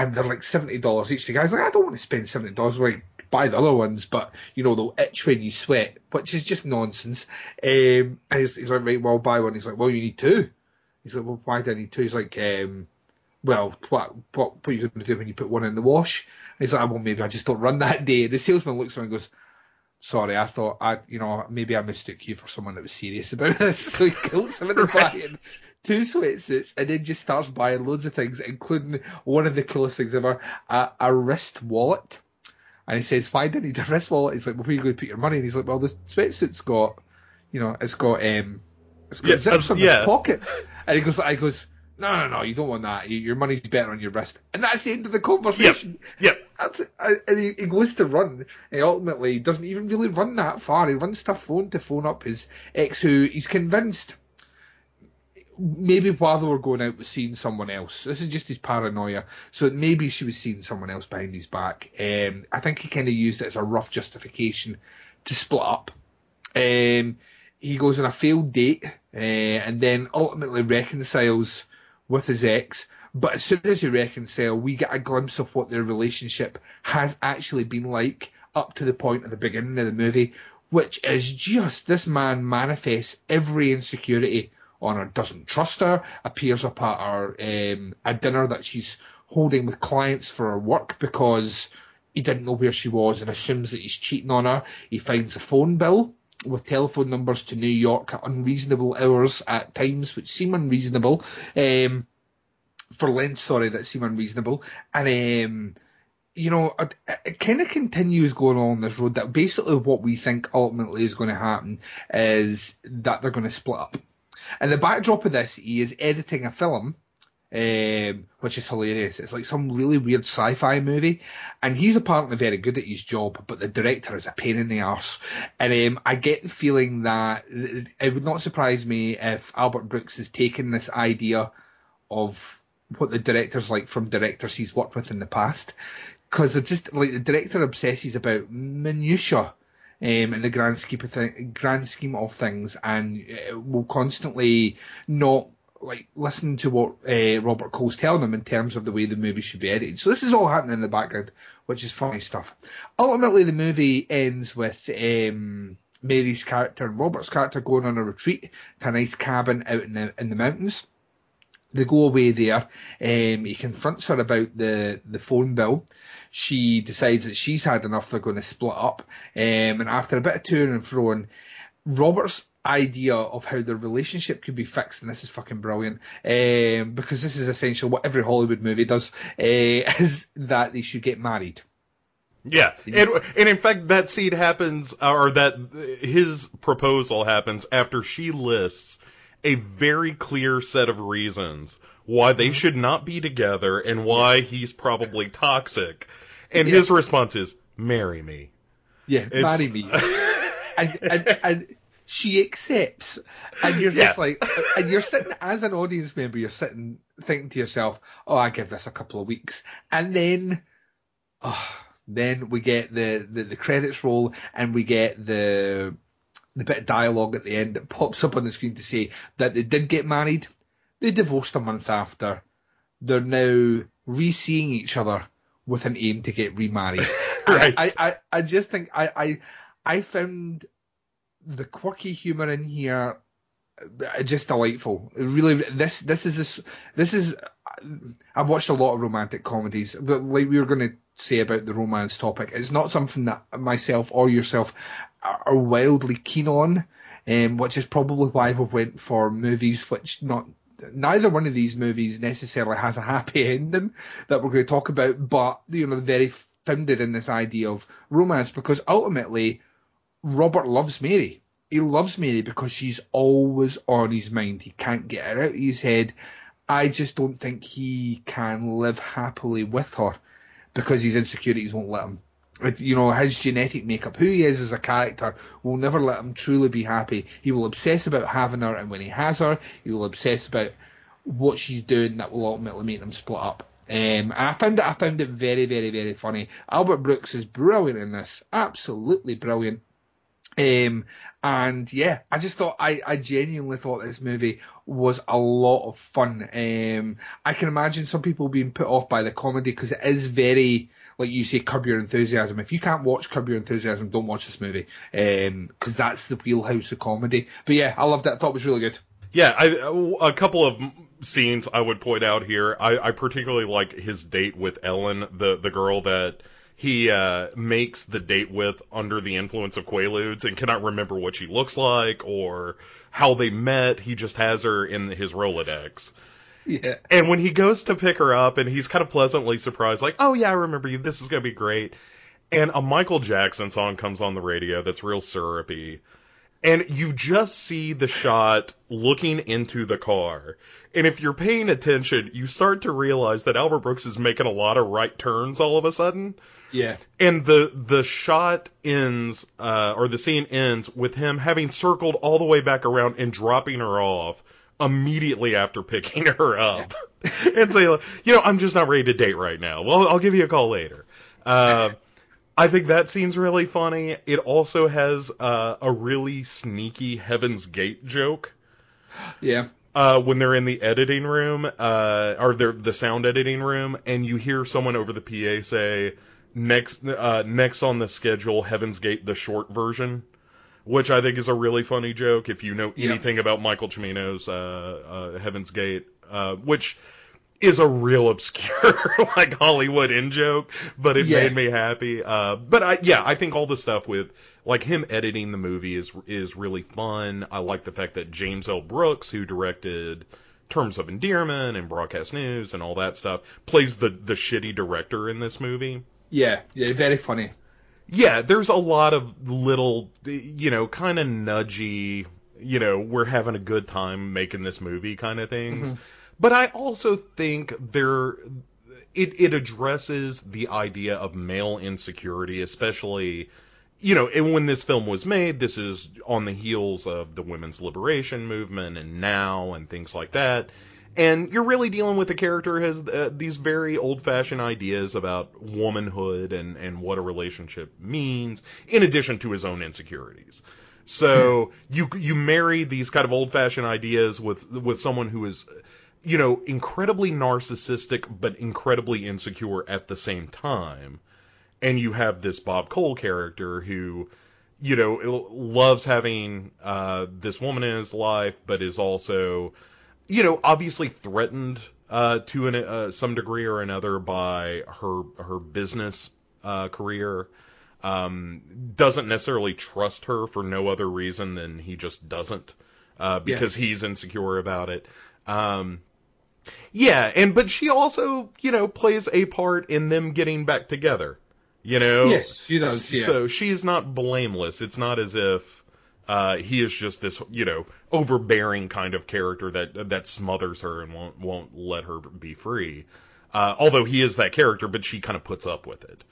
and they're like seventy dollars each. The guy's like, I don't want to spend seventy dollars. Like, buy the other ones, but you know they'll itch when you sweat, which is just nonsense. Um, and he's, he's like, right, well, buy one. He's like, well, you need two. He's like, well, why do I need two? He's like, um, well, what what what are you going to do when you put one in the wash? And he's like, well, maybe I just don't run [LAUGHS] that day. The salesman looks at him and goes. Sorry, I thought I, you know, maybe I mistook you for someone that was serious about [LAUGHS] this. So he guilts him into buying two sweatsuits and then just starts buying loads of things, including one of the coolest things ever, a, a wrist wallet. And he says, why do you need a wrist wallet? He's like, well, where are you going to put your money? And he's like, well, the sweatsuit's got, you know, it's got, um, it's got Yeah, zips on yeah. the pockets. [LAUGHS] And he goes, I goes, no, no, no, you don't want that. Your money's better on your wrist. And that's the end of the conversation. Yep. And he, he goes to run, and ultimately doesn't even really run that far. He runs to phone to phone up his ex, who he's convinced maybe while they were going out was seeing someone else. This is just his paranoia. So maybe she was seeing someone else behind his back. Um, I think he kind of used it as a rough justification to split up. Um, he goes on a failed date uh, and then ultimately reconciles with his ex. But as soon as they reconcile, we get a glimpse of what their relationship has actually been like up to the point at the beginning of the movie, which is just this man manifests every insecurity on her, doesn't trust her, appears up at her um, a dinner that she's holding with clients for her work because he didn't know where she was and assumes that he's cheating on her. He finds a phone bill with telephone numbers to New York at unreasonable hours at times, which seem unreasonable. Um, for length, sorry, that seem unreasonable. And, um, you know, it, it kind of continues going on this road that basically what we think ultimately is going to happen is that they're going to split up. And the backdrop of this, he is editing a film, um, which is hilarious. It's like some really weird sci-fi movie, and he's apparently very good at his job, but the director is a pain in the arse. And um, I get the feeling that it would not surprise me if Albert Brooks has taken this idea of what the director's like from directors he's worked with in the past, because they're just like the director obsesses about minutia um, in the grand scheme of th- grand scheme of things, and uh, will constantly not like listen to what uh, Robert Cole's telling them in terms of the way the movie should be edited. So this is all happening in the background, which is funny stuff. Ultimately, the movie ends with um, Mary's character and Robert's character going on a retreat to a nice cabin out in the in the mountains. They go away there. Um, he confronts her about the, the phone bill. She decides that she's had enough. They're going to split up. Um, and after a bit of to and fro, Robert's idea of how their relationship could be fixed, and this is fucking brilliant, um, because this is essentially what every Hollywood movie does, uh, [LAUGHS] is that they should get married. Yeah, and and in fact, that scene happens, or that his proposal happens after she lists a very clear set of reasons why Mm-hmm. they should not be together and why he's probably toxic, and Yeah. his response is, "Marry me." Yeah, It's- marry me. [LAUGHS] and, and, and she accepts, and you're Yeah. just like, and you're sitting as an audience member, you're sitting thinking to yourself, "Oh, I give this a couple of weeks," and then, oh, then we get the, the the credits roll, and we get the the bit of dialogue at the end that pops up on the screen to say that they did get married, they divorced a month after, they're now re-seeing each other with an aim to get remarried. [LAUGHS] Right. I, I, I just think I, I I found the quirky humor in here uh, just delightful. Really, this this is this this is. I've watched a lot of romantic comedies. Like we were going to say about the romance topic, it's not something that myself or yourself are are wildly keen on, um, which is probably why we went for movies which not. Neither one of these movies necessarily has a happy [LAUGHS] ending that we're going to talk about, but you know, very founded in this idea of romance because ultimately Robert loves Mary. He loves Mary because she's always on his mind. He can't get her out of his head. I just don't think he can live happily with her because his insecurities won't let him. You know, his genetic makeup, who he is as a character, will never let him truly be happy. He will obsess about having her, and when he has her, he will obsess about what she's doing that will ultimately make them split up. Um, I found it, I found it very, very, very funny. Albert Brooks is brilliant in this, absolutely brilliant. Um, and yeah, I just thought I, I genuinely thought this movie was a lot of fun. Um, I can imagine some people being put off by the comedy because it is very, like you say, Curb Your Enthusiasm. If you can't watch Curb Your Enthusiasm, don't watch this movie because that's the wheelhouse of comedy. But yeah, I loved it. I thought it was really good. Yeah, I, a couple of scenes I would point out here. I, I particularly like his date with Ellen, the the girl that he uh, makes the date with under the influence of Quaaludes and cannot remember what she looks like or how they met. He just has her in his Rolodex. Yeah. And when he goes to pick her up and he's kind of pleasantly surprised, like, oh yeah, I remember you. This is going to be great. And a Michael Jackson song comes on the radio that's real syrupy. And you just see the shot looking into the car. And if you're paying attention, you start to realize that Albert Brooks is making a lot of right turns all of a sudden. Yeah. And the the shot ends, uh, or the scene ends with him having circled all the way back around and dropping her off immediately after picking [LAUGHS] her up, and say, you know, I'm just not ready to date right now. Well, I'll give you a call later. Uh, I think that scene's really funny. It also has uh, a really sneaky Heaven's Gate joke Yeah. uh, when they're in the editing room, uh, or they're the sound editing room, and you hear someone over the PA say, "Next, uh, next on the schedule, Heaven's Gate, the short version," which I think is a really funny joke. If you know Yeah. anything about Michael Cimino's uh, uh, Heaven's Gate, uh, which is a real obscure [LAUGHS] like Hollywood in joke, but it Yeah. made me happy. Uh, but I, yeah, I think all the stuff with like him editing the movie is is really fun. I like the fact that James L. Brooks, who directed Terms of Endearment and Broadcast News and all that stuff, plays the the shitty director in this movie. Yeah. Yeah. Very funny. Yeah, there's a lot of little, you know, kind of nudgy, you know, we're having a good time making this movie kind of things. Mm-hmm. But I also think there, it, it addresses the idea of male insecurity, especially, you know, and when this film was made, this is on the heels of the women's liberation movement and now and things like that. And you're really dealing with a character who has uh, these very old-fashioned ideas about womanhood and, and what a relationship means, in addition to his own insecurities. So you you marry these kind of old-fashioned ideas with with someone who is, you know, incredibly narcissistic but incredibly insecure at the same time, and you have this Bob Cole character who, you know, loves having uh, this woman in his life, but is also you know, obviously threatened uh, to an, uh, some degree or another by her her business uh, career. Um, doesn't necessarily trust her for no other reason than he just doesn't, uh, because he's insecure about it. Um, yeah, and but she also, you know, plays a part in them getting back together. You know, Yes, she does, yeah. So she's not blameless. It's not as if uh, he is just this, you know, overbearing kind of character that that smothers her and won't won't let her be free. Uh, although he is that character, but she kind of puts up with it.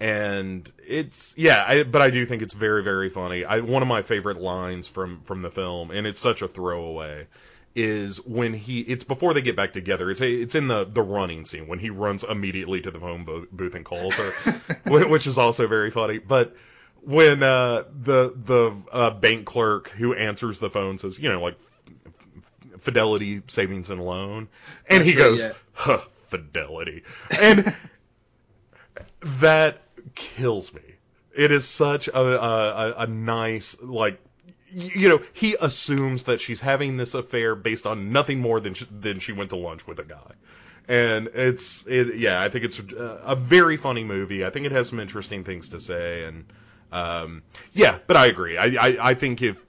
and it's yeah, I, but I do think it's very very funny. I one of my favorite lines from from the film, and it's such a throwaway, is when he it's before they get back together. It's it's in the the running scene when he runs immediately to the phone booth and calls her, [LAUGHS] which is also very funny. But when uh, the the uh, bank clerk who answers the phone says, you know, like Fidelity Savings and Loan, and he right, goes, yeah. huh, Fidelity, and that kills me. It is such a a, a- a nice like you know he assumes that she's having this affair based on nothing more than she, than she went to lunch with a guy. And it's it yeah I think it's a, a very funny movie. I think it has some interesting things to say and um yeah, but I agree. I I, I think if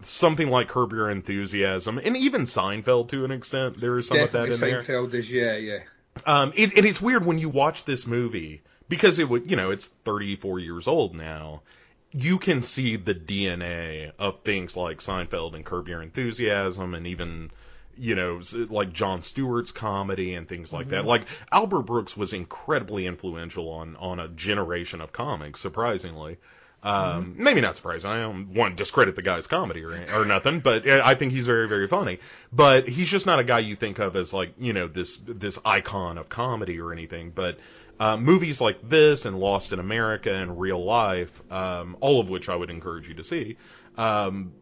something like Curb Your Enthusiasm and even Seinfeld to an extent there is some Definitely of that in there. Seinfeld is yeah, yeah. Um, it, and it's weird when you watch this movie because it would, you know, it's 34 years old now. You can see the DNA of things like Seinfeld and Curb Your Enthusiasm, and even, you know, like Jon Stewart's comedy and things like that. Like Albert Brooks was incredibly influential on on a generation of comics, surprisingly. Um, Maybe not surprising. I don't want to discredit the guy's comedy or, or nothing, but I think he's very, very funny. But he's just not a guy you think of as like, you know, this this icon of comedy or anything. But uh, movies like this and Lost in America and Real Life, um, all of which I would encourage you to see, um,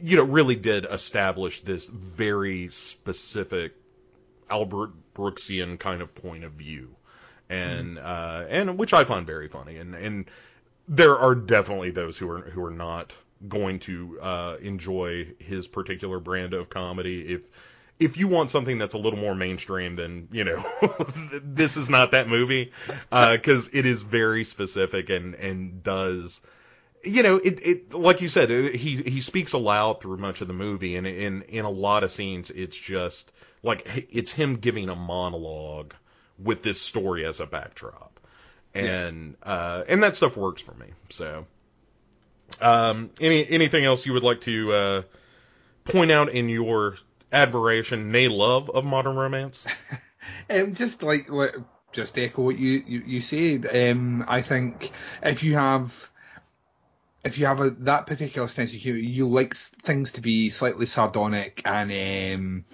you know, really did establish this very specific Albert Brooksian kind of point of view, and uh, and which I find very funny, and and there are definitely those who are who are not going to uh, enjoy his particular brand of comedy. If if you want something that's a little more mainstream, then you know [LAUGHS] this is not that movie because it is very specific and and does you know it, it like you said it- he he speaks aloud through much of the movie and in in a lot of scenes it's just like it's him giving a monologue with this story as a backdrop and uh and that stuff works for me so um any anything else you would like to uh point out in your admiration nay love of modern romance [LAUGHS] Um, just like just echo what you you, you said. Um, I think if you have if you have a, that particular sense of humor, you like things to be slightly sardonic and um,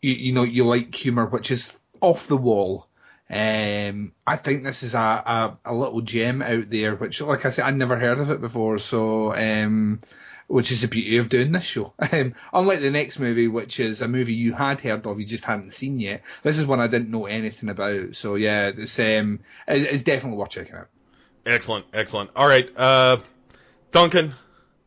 you, you know you like humor which is off the wall. Um, I think this is a, a, a little gem out there, which, like I said, I never heard of it before. So, um, which is the beauty of doing this show. [LAUGHS] Um, unlike the next movie, which is a movie you had heard of, you just hadn't seen yet. This is one I didn't know anything about. So yeah, it's um, it, it's definitely worth checking out. excellent excellent all right uh duncan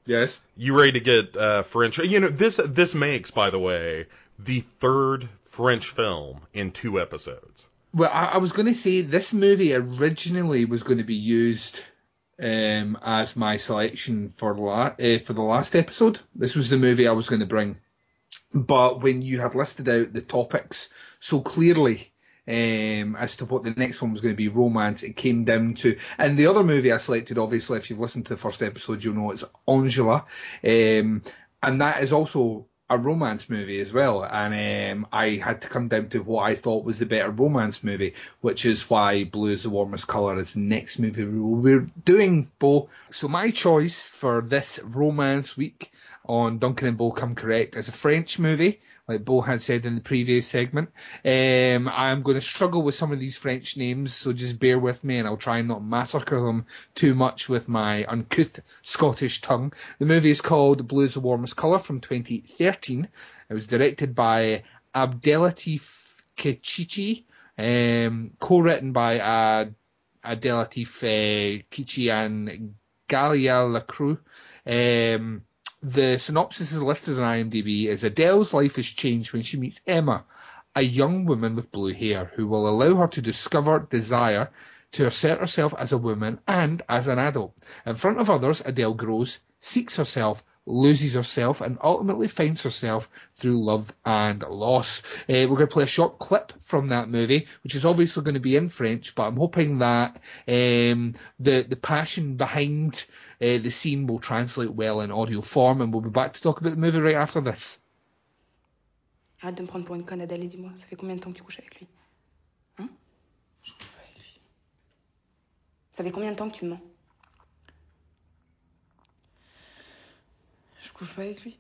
Yes. you ready to get uh french you know this this makes by the way the third french film in two episodes Well, I, I was going to say this movie originally was going to be used um, as my selection for la- uh, for the last episode. This was the movie I was going to bring, but when you had listed out the topics so clearly um, as to what the next one was going to be, romance, it came down to. And the other movie I selected, obviously, if you've listened to the first episode, you'll know it's Angela, um, and that is also a romance movie as well, and um, I had to come down to what I thought was the better romance movie, which is why Blue is the warmest colour is the next movie we will be doing, Bo. So my choice for this romance week on Duncan and Bo Come Correct is a French movie, like Bo had said in the previous segment. Um, I'm going to struggle with some of these French names, so just bear with me and I'll try and not massacre them too much with my uncouth Scottish tongue. The movie is called Blue's the Warmest Colour from 2013. It was directed by Abdellatif Kechichi, um, co-written by uh, Abdellatif uh, Kichi and Ghalia Lacroix. Um, the synopsis is listed on IMDb as Adele's life is changed when she meets Emma, a young woman with blue hair who will allow her to discover desire to assert herself as a woman and as an adult. In front of others, Adele grows, seeks herself, loses herself, and ultimately finds herself through love and loss. Uh, we're going to play a short clip from that movie, which is obviously going to be in French, but I'm hoping that um, the the passion behind uh, the scene will translate well in audio form, and we'll be back to talk about the movie right after this. Arrête de me prendre pour une conne, Adèle, dis-moi, ça fait combien de temps que tu couches avec lui? Hein? Je couche pas avec lui. Ça fait combien de temps que tu mens? Je couche pas avec lui.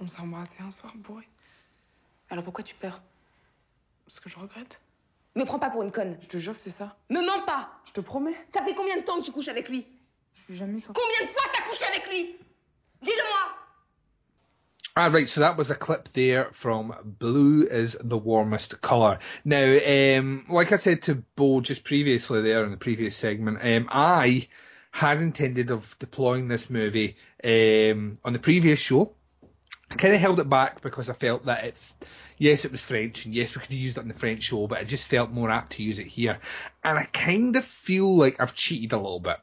On s'est embrassé un soir bourré. Alors pourquoi tu pleures Parce que je regrette. Me prends pas pour une conne. Je te jure que c'est ça. Me mens pas Je te promets. Ça fait combien de temps que tu couches avec lui Je suis jamais sans. Combien de fois t'as couché avec lui Dis-le-moi Ah, right. So that was a clip there from Blue is the Warmest Colour. Now, um, like I said to Bo just previously there in the previous segment, um, I had intended of deploying this movie um, on the previous show. I kind of held it back because I felt that it, yes, it was French, and yes, we could have used it in the French show, but I just felt more apt to use it here. And I kind of feel like I've cheated a little bit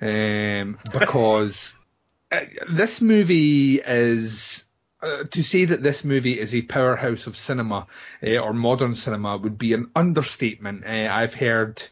um, [LAUGHS] because uh, this movie is uh, to say that this movie is a powerhouse of cinema uh, or modern cinema would be an understatement. Uh, I've heard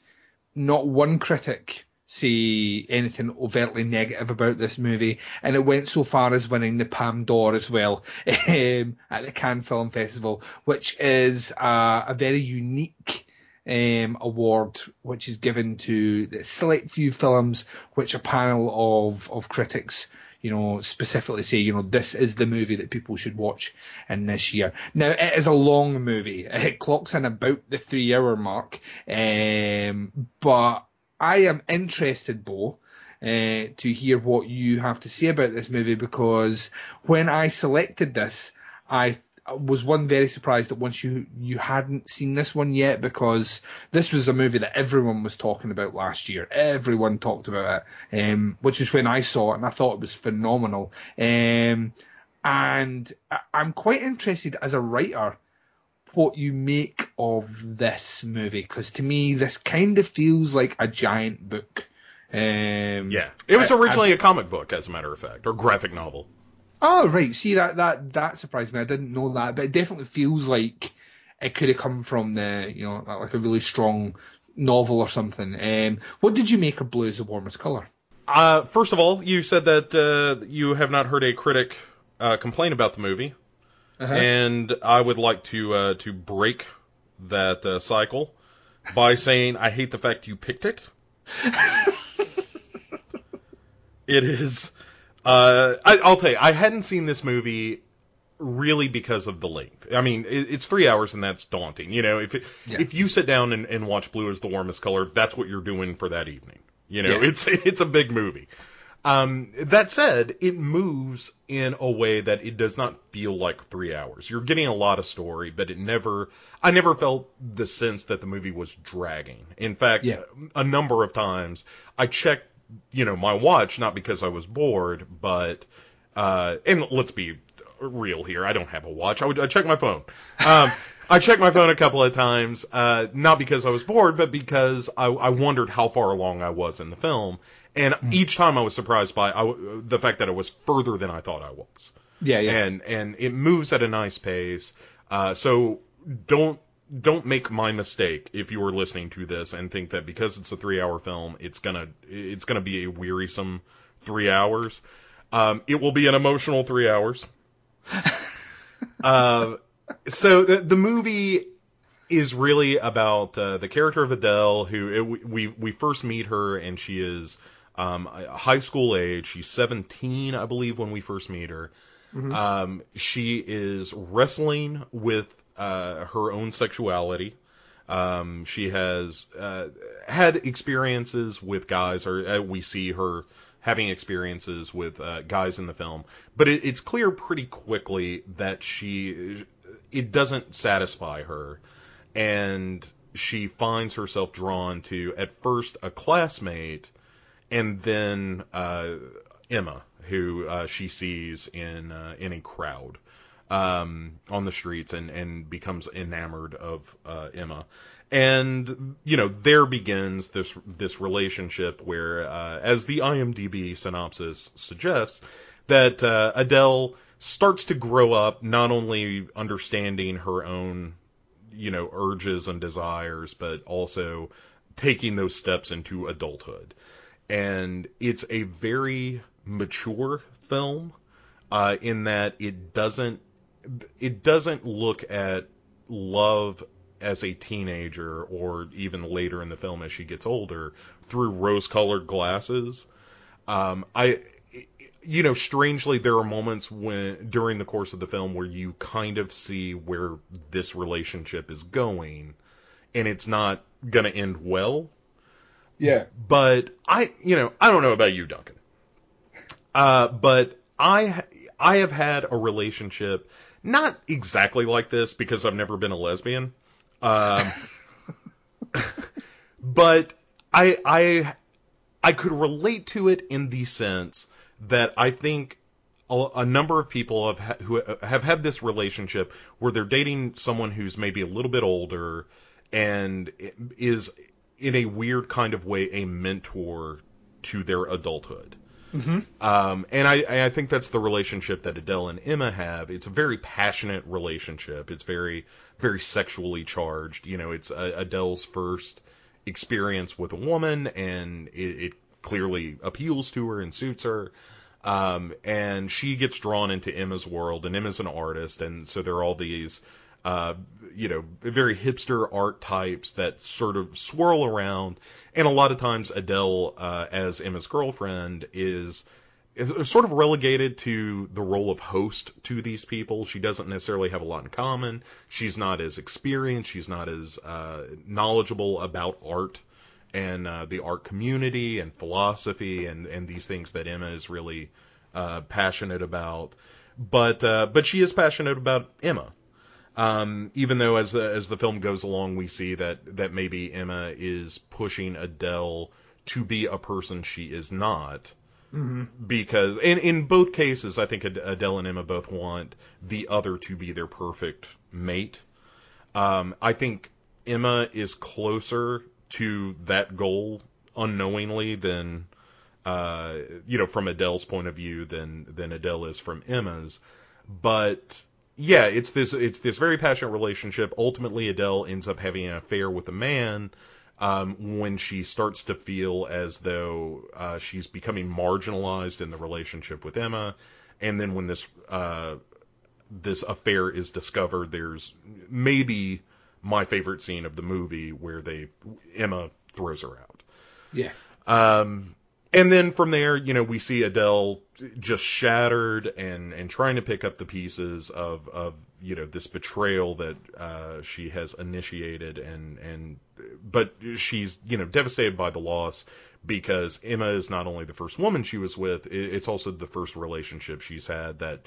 not one critic say anything overtly negative about this movie, and it went so far as winning the Palme d'Or as well [LAUGHS] um, at the Cannes Film Festival, which is uh, a very unique um, award, which is given to the select few films which a panel of, of critics, you know, specifically say, you know, this is the movie that people should watch in this year. Now, it is a long movie. [LAUGHS] It clocks in about the three hour mark, um, but I am interested, Bo, uh, to hear what you have to say about this movie because when I selected this, I was one very surprised that once you you hadn't seen this one yet because this was a movie that everyone was talking about last year. Everyone talked about it, um, which is when I saw it and I thought it was phenomenal. Um, and I'm quite interested as a writer what you make of this movie because to me this kind of feels like a giant book. Um, Yeah, it was I- I- originally a comic book, as a matter of fact, or graphic novel. Oh right, see that that that surprised me. I didn't know that, but it definitely feels like it could have come from the you know like a really strong novel or something. Um, what did you make of Blue is the Warmest Color? Uh, first of all, you said that uh, you have not heard a critic uh, complain about the movie, Uh-huh. and I would like to uh, to break that uh, cycle by [LAUGHS] saying I hate the fact you picked it. [LAUGHS] it is. Uh, I, I'll tell you, I hadn't seen this movie really because of the length. I mean, it, it's three hours and that's daunting. You know, if it, Yeah. if you sit down and, and watch Blue is the Warmest Color, that's what you're doing for that evening. You know, Yeah. it's [LAUGHS] it's a big movie. Um, that said, it moves in a way that it does not feel like three hours. You're getting a lot of story, but it never, I never felt the sense that the movie was dragging. In fact, Yeah. a number of times I checked, you know, my watch, not because I was bored, but, uh, and let's be real here. I don't have a watch. I would, I check my phone. Um, I checked my phone a couple of times, uh, not because I was bored, but because I, I wondered how far along I was in the film. And each time I was surprised by I, the fact that it was further than I thought I was. Yeah, yeah. And and it moves at a nice pace. Uh, so don't don't make my mistake if you are listening to this and think that because it's a three hour film, it's gonna it's gonna be a wearisome three hours. Um, it will be an emotional three hours. [LAUGHS] uh, so the the movie is really about uh, the character of Adele, who it, we we first meet her, and she is um, high school age. She's 17, I believe, when we first meet her. Um, she is wrestling with uh, her own sexuality. Um, she has uh, had experiences with guys, or uh, we see her having experiences with uh, guys in the film. But it, it's clear pretty quickly that she it doesn't satisfy her, and she finds herself drawn to at first a classmate, and then uh, Emma, who uh, she sees in uh, in a crowd um, on the streets and, and becomes enamored of uh, Emma. And you know, there begins this this relationship where, uh, as the IMDb synopsis suggests, that uh, Adele starts to grow up, not only understanding her own, you know, urges and desires, but also taking those steps into adulthood. And it's a very mature film uh, in that it doesn't it doesn't look at love as a teenager or even later in the film as she gets older through rose-colored glasses. Um, I, you know, strangely, there are moments when during the course of the film where you kind of see where this relationship is going, and it's not going to end well. Yeah. But I, you know, I don't know about you, Duncan. Uh, but I, I have had a relationship not exactly like this because I've never been a lesbian. Um, [LAUGHS] but I, I, I could relate to it in the sense that I think a, a number of people have ha- who have had this relationship where they're dating someone who's maybe a little bit older and is in a weird kind of way a mentor to their adulthood. Um, and I, I think that's the relationship that Adele and Emma have. It's a very passionate relationship. It's very, very sexually charged. You know, it's uh, Adele's first experience with a woman, and it, it clearly appeals to her and suits her. Um, and she gets drawn into Emma's world, and Emma's an artist, and so there are all these, uh, you know, very hipster art types that sort of swirl around. And a lot of times Adele, uh, as Emma's girlfriend, is is sort of relegated to the role of host to these people. She doesn't necessarily have a lot in common. She's not as experienced. She's not as uh, knowledgeable about art and uh, the art community and philosophy and, and these things that Emma is really uh, passionate about. But uh, but she is passionate about Emma. Um, even though as the as the film goes along, we see that that maybe Emma is pushing Adele to be a person she is not. Because in in both cases, I think Adele and Emma both want the other to be their perfect mate. Um, I think Emma is closer to that goal unknowingly than uh, you know from Adele's point of view than than Adele is from Emma's. But yeah, it's this it's this very passionate relationship. Ultimately, Adele ends up having an affair with a man um, when she starts to feel as though uh, she's becoming marginalized in the relationship with Emma, and then when this uh, this affair is discovered, there's maybe my favorite scene of the movie where they Emma throws her out. Yeah. Um, and then from there, you know, we see Adele just shattered and and trying to pick up the pieces of of you know this betrayal that uh, she has initiated and and but she's you know devastated by the loss because Emma is not only the first woman she was with, it's also the first relationship she's had that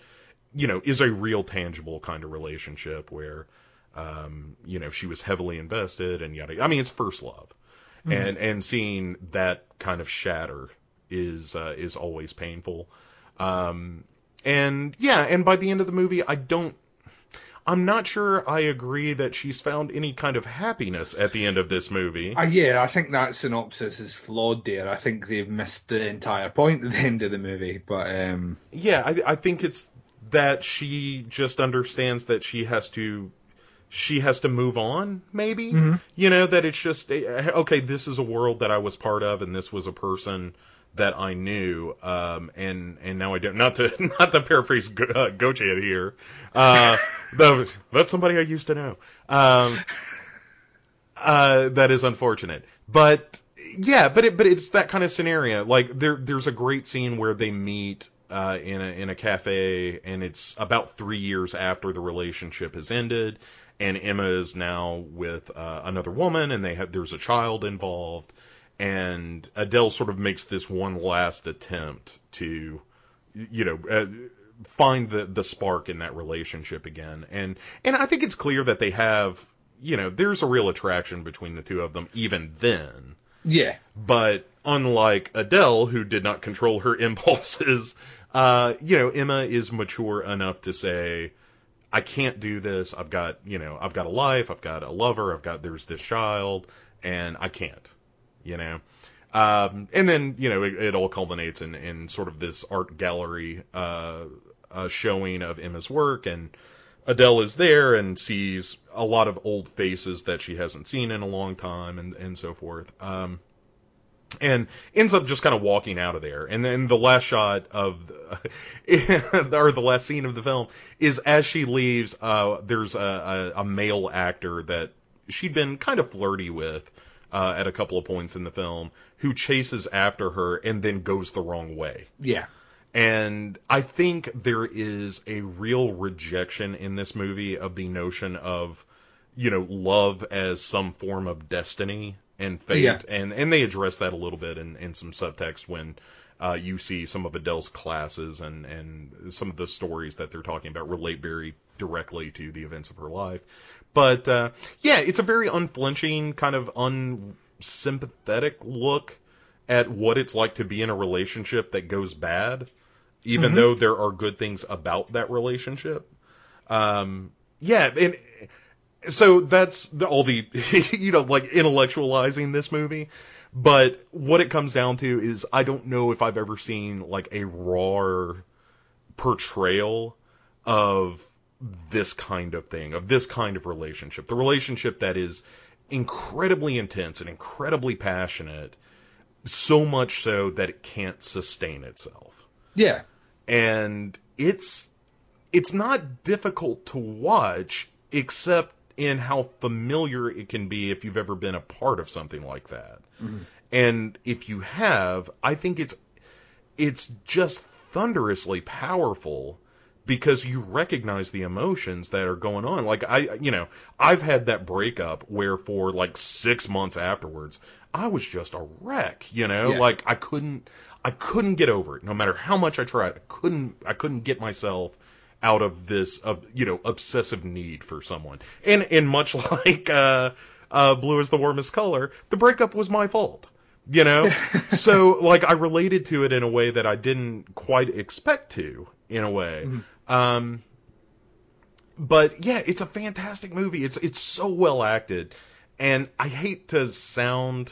you know is a real tangible kind of relationship where um, you know she was heavily invested and yada. I mean, it's first love and and seeing that kind of shatter is uh, is always painful. Um, and yeah, and by the end of the movie, I don't. I'm not sure I agree that she's found any kind of happiness at the end of this movie. Uh, yeah, I think that synopsis is flawed there. I think they've missed the entire point at the end of the movie. But um, yeah, I, I think it's that she just understands that she has to she has to move on maybe? You know that it's just eh, okay this is a world that i was part of and this was a person that i knew um and and now i don't not to [LAUGHS] not to paraphrase Go- uh, Gotye here uh [LAUGHS] the, that's somebody i used to know um uh that is unfortunate. But yeah but it but it's that kind of scenario. Like there there's a great scene where they meet uh, in a in a cafe, and it's about three years after the relationship has ended, and Emma is now with uh, another woman, and they have there's a child involved, and Adele sort of makes this one last attempt to, you know. Uh, find the the spark in that relationship again. And and I think it's clear that they have you know there's a real attraction between the two of them even then. Yeah, but unlike Adele, who did not control her [LAUGHS] impulses, uh, you know, Emma is mature enough to say, I can't do this. I've got, you know, I've got a life. I've got a lover. I've got, there's this child and I can't, you know. Um, and then, you know, it, it all culminates in, in sort of this art gallery, uh, uh, showing of Emma's work and, Adele is there and sees a lot of old faces that she hasn't seen in a long time and, and so forth. Um, and ends up just kind of walking out of there. And then the last shot of, the, [LAUGHS] or the last scene of the film is as she leaves. Uh, there's a, a, a male actor that she'd been kind of flirty with uh, at a couple of points in the film, who chases after her and then goes the wrong way. Yeah. And I think there is a real rejection in this movie of the notion of, you know, love as some form of destiny and fate. Yeah. And and they address that a little bit in, in some subtext when uh, you see some of Adele's classes and, and some of the stories that they're talking about relate very directly to the events of her life. But uh, yeah, it's a very unflinching, kind of unsympathetic look at what it's like to be in a relationship that goes bad, even Mhm. though there are good things about that relationship. Um, yeah, and so that's the, all the [LAUGHS] you know like intellectualizing this movie. But what it comes down to is I don't know if I've ever seen like a raw portrayal of this kind of thing, of this kind of relationship. The relationship that is incredibly intense and incredibly passionate, so much so that it can't sustain itself. Yeah. And it's it's not difficult to watch except in how familiar it can be if you've ever been a part of something like that. Mm-hmm. And if you have, I think it's it's just thunderously powerful because you recognize the emotions that are going on. Like I, you know, I've had that breakup where for like six months afterwards, I was just a wreck. You know, Yeah. like I couldn't, I couldn't get over it. No matter how much I tried, I couldn't, I couldn't get myself out of this, uh, you know, obsessive need for someone. And and much [LAUGHS] like uh, uh, blue is the warmest color, the breakup was my fault. You know, [LAUGHS] so like I related to it in a way that I didn't quite expect to. In a way, um, but yeah, it's a fantastic movie. It's it's so well acted, and I hate to sound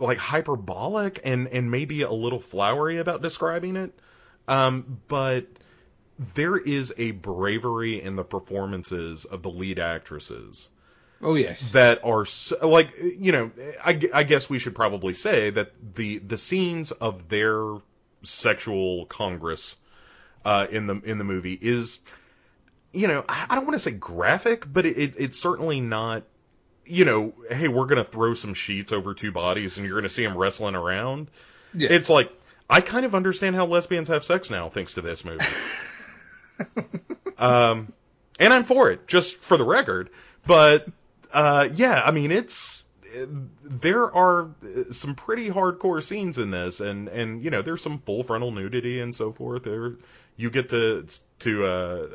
like hyperbolic and and maybe a little flowery about describing it, um, but there is a bravery in the performances of the lead actresses Oh yes. that are so, like you know I, I guess we should probably say that the the scenes of their sexual congress uh, in the in the movie is you know I I don't want to say graphic but it, it, it's certainly not you know hey we're gonna throw some sheets over two bodies and you're gonna see them wrestling around Yeah. it's like I kind of understand how lesbians have sex now thanks to this movie [LAUGHS] [LAUGHS] um and I'm for it just for the record but uh, yeah, I mean it's there are some pretty hardcore scenes in this, and and you know there's some full frontal nudity and so forth. There you get to to uh,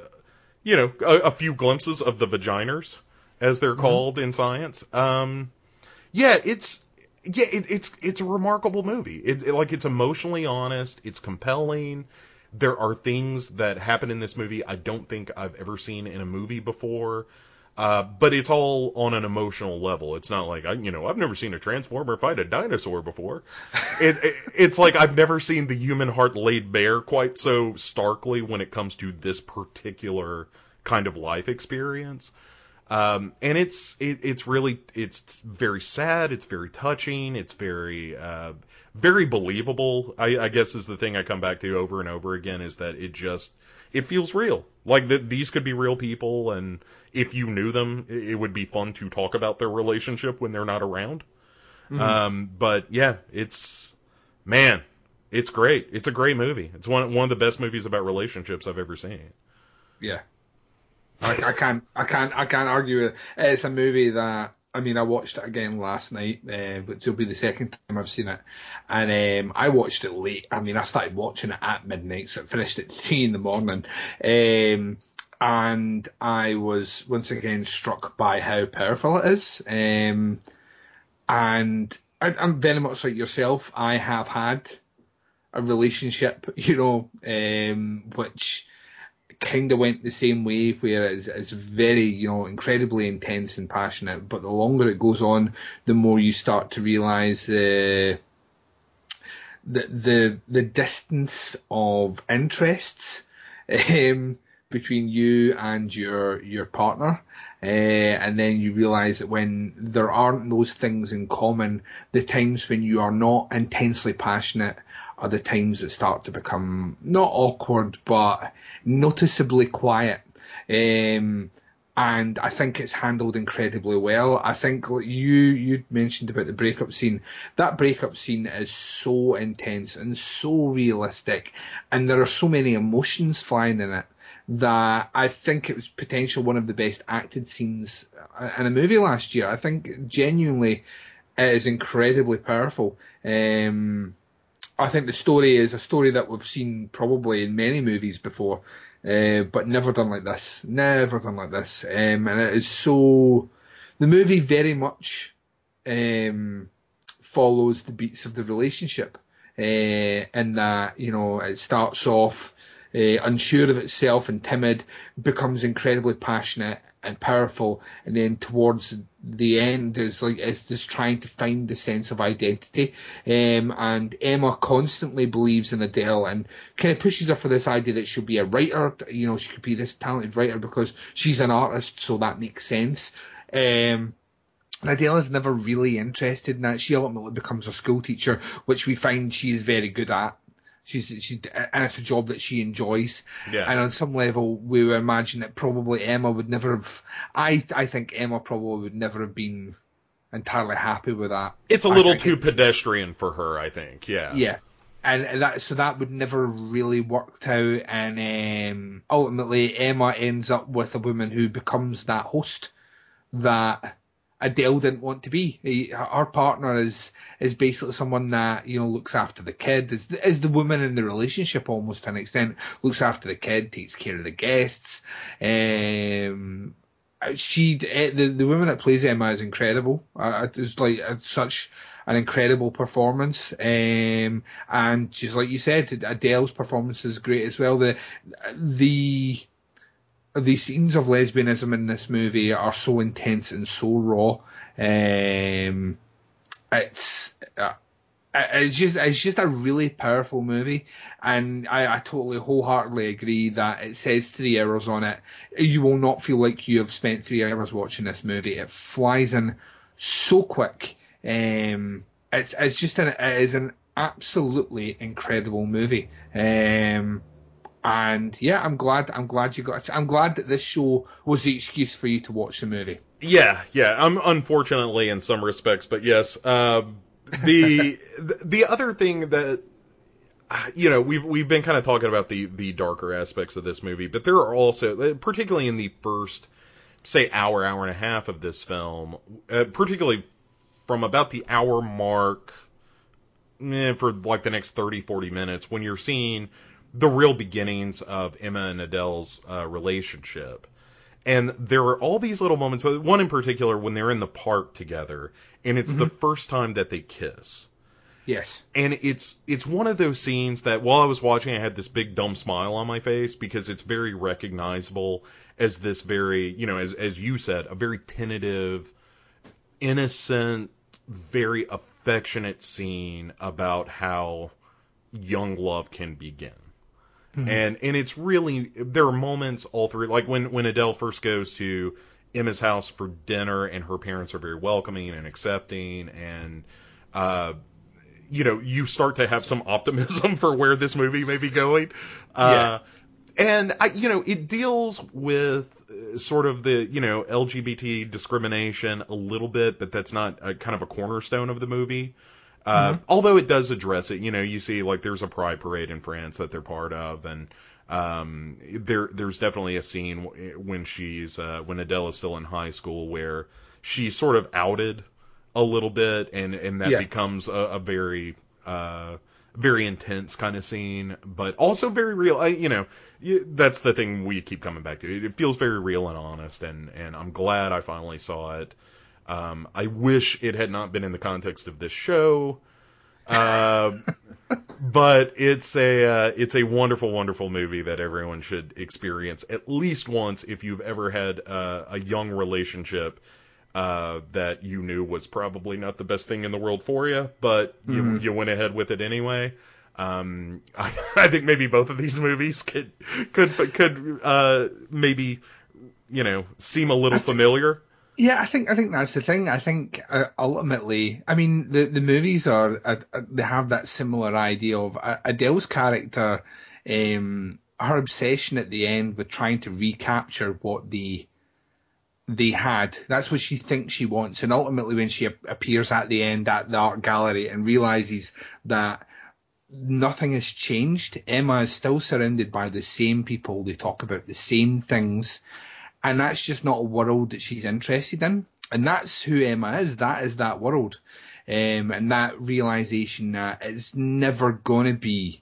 you know a, a few glimpses of the vaginers as they're called in science. Um, yeah, it's yeah it, it's it's a remarkable movie. It, it like it's emotionally honest. It's compelling. There are things that happen in this movie I don't think I've ever seen in a movie before. Uh, but it's all on an emotional level. It's not like I, you know, I've never seen a transformer fight a dinosaur before. it, it, it's like I've never seen the human heart laid bare quite so starkly when it comes to this particular kind of life experience. Um, and it's it, it's really it's very sad. It's very touching. It's very uh, very believable. I, I guess is the thing I come back to over and over again is that it just it feels real. Like that these could be real people, and if you knew them, it, it would be fun to talk about their relationship when they're not around. Um, but yeah, it's man, it's great. It's a great movie. It's one one of the best movies about relationships I've ever seen. Yeah. I, I can't, I can't, I can't argue with it. It's a movie that, I mean, I watched it again last night, uh, which will be the second time I've seen it. And um, I watched it late. I mean, I started watching it at midnight, so it finished at three in the morning. Um, and I was once again struck by how powerful it is. Um, and I, I'm very much like yourself. I have had a relationship, [LAUGHS] you know, um, which kind of went the same way, where it's, it's very, you know, incredibly intense and passionate. But the longer it goes on, the more you start to realise the the the the distance of interests um, between you and your your partner, uh, and then you realise that when there aren't those things in common, the times when you are not intensely passionate are the times that start to become not awkward but noticeably quiet. Um, and I think it's handled incredibly well. I think you you mentioned about the breakup scene. That breakup scene is so intense and so realistic, and there are so many emotions flying in it that I think it was potentially one of the best acted scenes in a movie last year. I think genuinely it is incredibly powerful. Um, I think the story is a story that we've seen probably in many movies before, uh, but never done like this. Never done like this. Um, and it is so. The movie very much um, follows the beats of the relationship, uh, in that you know it starts off uh, unsure of itself and timid, becomes incredibly passionate and powerful, and then towards the end is like it's just trying to find the sense of identity. Um, and Emma constantly believes in Adele and kind of pushes her for this idea that she'll be a writer. You know, she could be this talented writer because she's an artist, so that makes sense. Um, and Adele is never really interested in that. She ultimately becomes a school teacher, which we find she is very good at. She's she and it's a job that she enjoys. Yeah. And on some level, we would imagine that probably Emma would never have. I I think Emma probably would never have been entirely happy with that. It's a little too it- pedestrian for her, I think. Yeah. yeah. And and that so that would never really worked out, and um, ultimately Emma ends up with a woman who becomes that host that Adele didn't want to be. He- Her partner is is basically someone that you know looks after the kid, is the, is the woman in the relationship almost to an extent, looks after the kid, takes care of the guests. Um, she eh, the the woman that plays Emma is incredible. Uh, it's like uh, such an incredible performance. Um, and just like you said, Adele's performance is great as well. The the the scenes of lesbianism in this movie are so intense and so raw. Um, it's uh, it's just it's just a really powerful movie, and I, I totally wholeheartedly agree that it says three hours on it. You will not feel like you have spent three hours watching this movie. It flies in so quick. Um, it's it's just an it is an absolutely incredible movie. Um, and yeah, I'm glad I'm glad you got. I'm glad that this show was the excuse for you to watch the movie. Yeah, yeah. I'm unfortunately in some respects, but yes. Um, [LAUGHS] the the other thing that uh, you know we've we've been kind of talking about the the darker aspects of this movie, but there are also, particularly in the first say hour hour and a half of this film, uh, particularly from about the hour mark eh, for like the next 30 40 minutes when you're seeing the real beginnings of Emma and Adele's uh, relationship. And there are all these little moments, uh, one in particular when they're in the park together, and it's the first time that they kiss. Yes. And it's it's one of those scenes that while I was watching I had this big dumb smile on my face because it's very recognizable as this very, you know, as as you said, a very tentative, innocent, very affectionate scene about how young love can begin. And and it's really there are moments all through like when when Adele first goes to Emma's house for dinner and her parents are very welcoming and accepting and uh you know you start to have some optimism [LAUGHS] for where this movie may be going. Uh and I, you know, it deals with uh, sort of the, you know, LGBT discrimination a little bit, but that's not a, kind of a cornerstone of the movie. Uh, Although it does address it, you know, you see like there's a pride parade in France that they're part of, and um, there there's definitely a scene when she's uh, when Adele is still in high school where she's sort of outed a little bit, and and that Yeah. becomes a, a very uh, very intense kind of scene, but also very real. I, you know, that's the thing we keep coming back to. It, it feels very real and honest, and and I'm glad I finally saw it. Um, I wish it had not been in the context of this show, uh, [LAUGHS] but it's a uh, it's a wonderful, wonderful movie that everyone should experience at least once if you've ever had uh, a young relationship uh, that you knew was probably not the best thing in the world for you, but you, you went ahead with it anyway. Um, I, [LAUGHS] I think maybe both of these movies could could could uh, maybe you know seem a little familiar. Yeah, I think I think that's the thing. I think uh, ultimately, I mean, the the movies are uh, they have that similar idea of uh, Adele's character, um, her obsession at the end with trying to recapture what the they had. That's what she thinks she wants, and ultimately, when she ap- appears at the end at the art gallery and realizes that nothing has changed, Emma is still surrounded by the same people. They talk about the same things and that's just not a world that she's interested in. And that's who Emma is. That is that world. Um, and that realization that it's never going to be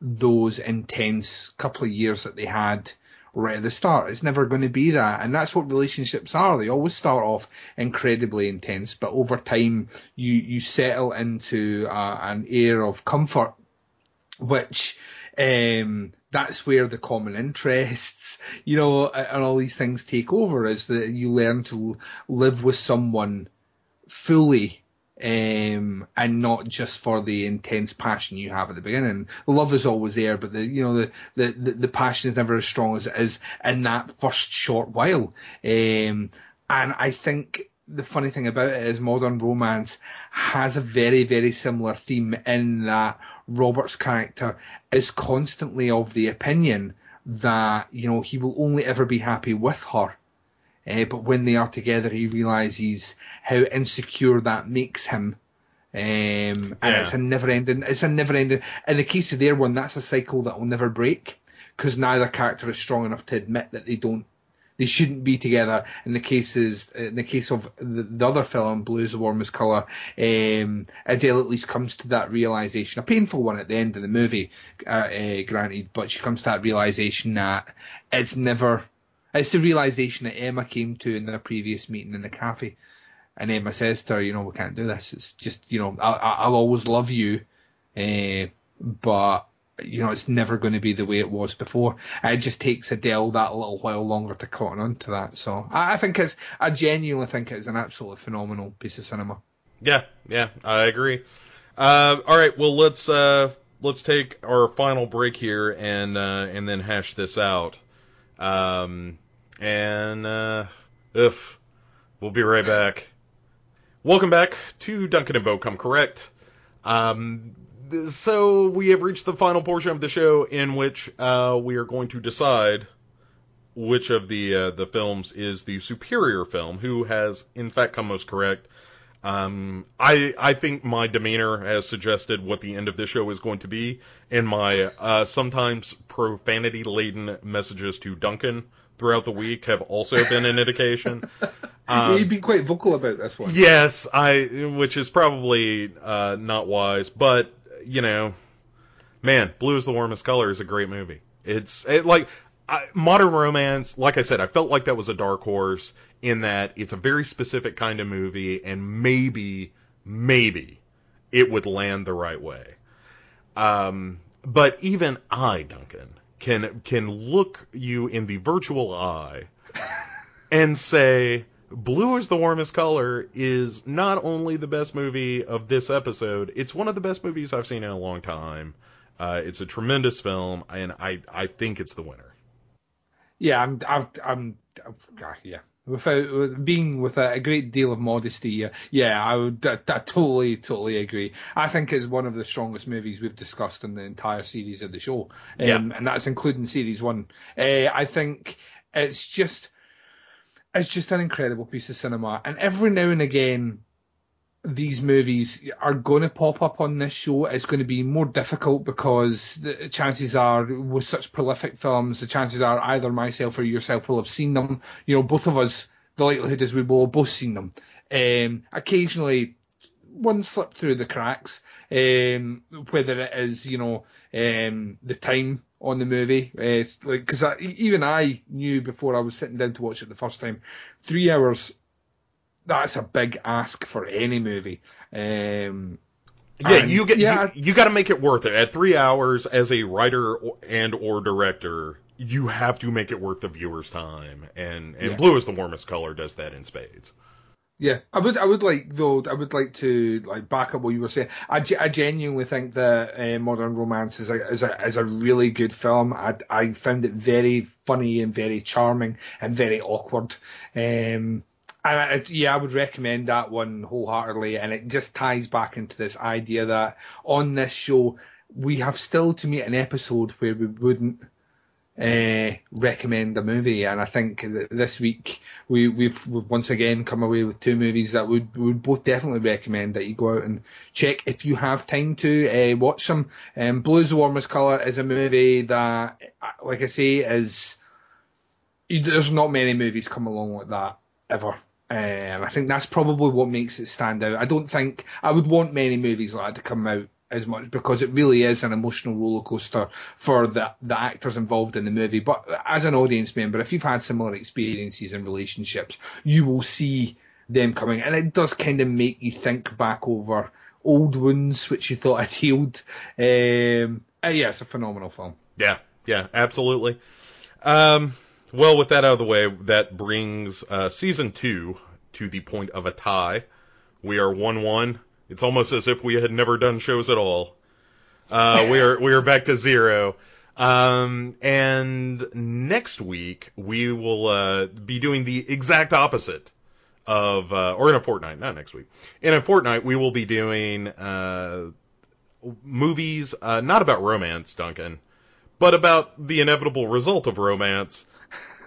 those intense couple of years that they had right at the start. It's never going to be that. And that's what relationships are. They always start off incredibly intense, but over time you, you settle into uh, an air of comfort, which um, that's where the common interests, you know, and all these things take over is that you learn to live with someone fully um, and not just for the intense passion you have at the beginning. The love is always there, but the you know the the, the, the passion is never as strong as it is in that first short while. Um, and I think the funny thing about it is modern romance has a very, very similar theme in that Robert's character is constantly of the opinion that, you know, he will only ever be happy with her. Uh, but when they are together, he realizes how insecure that makes him. Um, and Yeah. it's a never ending, it's a never ending, in the case of their one, that's a cycle that will never break. Cause neither character is strong enough to admit that they don't they shouldn't be together. In the cases, in the case of the, the other film, Blue is the Warmest Colour, um, Adele at least comes to that realization, a painful one at the end of the movie, uh, uh, granted, but she comes to that realization that it's never, it's the realization that Emma came to in their previous meeting in the cafe. And Emma says to her, you know, we can't do this. It's just, you know, I'll, I'll always love you, uh, but you know, it's never going to be the way it was before. It just takes Adele that little while longer to cotton on to that. So I, I think it's, I genuinely think it's an absolutely phenomenal piece of cinema. Yeah, yeah, I agree. Uh, all right, well let's uh, let's take our final break here and uh, and then hash this out. Um, and uh, if we'll be right back. Welcome back to Duncan and Bo Come Correct. Um, so we have reached the final portion of the show in which uh, we are going to decide which of the uh, the films is the superior film, who has in fact come most correct. Um, I I think my demeanor has suggested what the end of this show is going to be, and my uh, sometimes profanity laden messages to Duncan throughout the week have also been an indication. [LAUGHS] Um, You've been quite vocal about this one. Yes, I, which is probably uh, not wise, but you know, man, Blue is the Warmest Color is a great movie. It's it, like I, modern romance. Like I said, I felt like that was a dark horse in that it's a very specific kind of movie, and maybe, maybe it would land the right way. Um, but even I, Duncan, can can look you in the virtual eye [LAUGHS] and say Blue is the Warmest Color is not only the best movie of this episode, it's one of the best movies I've seen in a long time. Uh, it's a tremendous film, and I, I think it's the winner. Yeah, I'm, I'm, I'm, ah, yeah. Without with- being with a, a great deal of modesty, yeah, yeah, I would, I, I totally, totally agree. I think it's one of the strongest movies we've discussed in the entire series of the show, um, Yeah. and that's including series one. Uh, I think it's just, it's just an incredible piece of cinema, and every now and again, these movies are going to pop up on this show. It's going to be more difficult because the chances are, with such prolific films, the chances are either myself or yourself will have seen them. You know, both of us, the likelihood is we will have both seen them. Um, occasionally, one slip through the cracks, um, whether it is, you know, um, the time on the movie. Uh, like, cause I, even I knew before I was sitting down to watch it the first time, three hours that's a big ask for any movie. Um, Yeah, and- you get yeah, you, you got to make it worth it. At three hours, as a writer and or director, you have to make it worth the viewer's time. And and Yeah. Blue is the Warmest Color does that in spades. Yeah, I would. I would like though. I would like to like back up what you were saying. I, I genuinely think that uh, Modern Romance is a, is a is a really good film. I I found it very funny and very charming and very awkward. Um, and I, yeah, I would recommend that one wholeheartedly. And it just ties back into this idea that on this show we have still to meet an episode where we wouldn't uh, recommend a movie, and I think this week we, we've, we've once again come away with two movies that we would both definitely recommend that you go out and check if you have time to uh, watch them. Um, Blues the Warmest Color is a movie that, like I say, is there's not many movies come along like that ever. Uh, and I think that's probably what makes it stand out. I don't think I would want many movies like that to come out as much because it really is an emotional roller coaster for the the actors involved in the movie. But as an audience member, if you've had similar experiences in relationships, you will see them coming, and it does kind of make you think back over old wounds which you thought [LAUGHS] had healed. Um, uh, yeah, it's a phenomenal film. Yeah, yeah, absolutely. Um, well, with that out of the way, that brings uh, season two to the point of a tie. We are one-one. It's almost as if we had never done shows at all. Uh, we are we are back to zero. Um, and next week we will uh, be doing the exact opposite of, uh, or in a fortnight, not next week. In a fortnight, we will be doing uh, movies uh, not about romance, Duncan, but about the inevitable result of romance,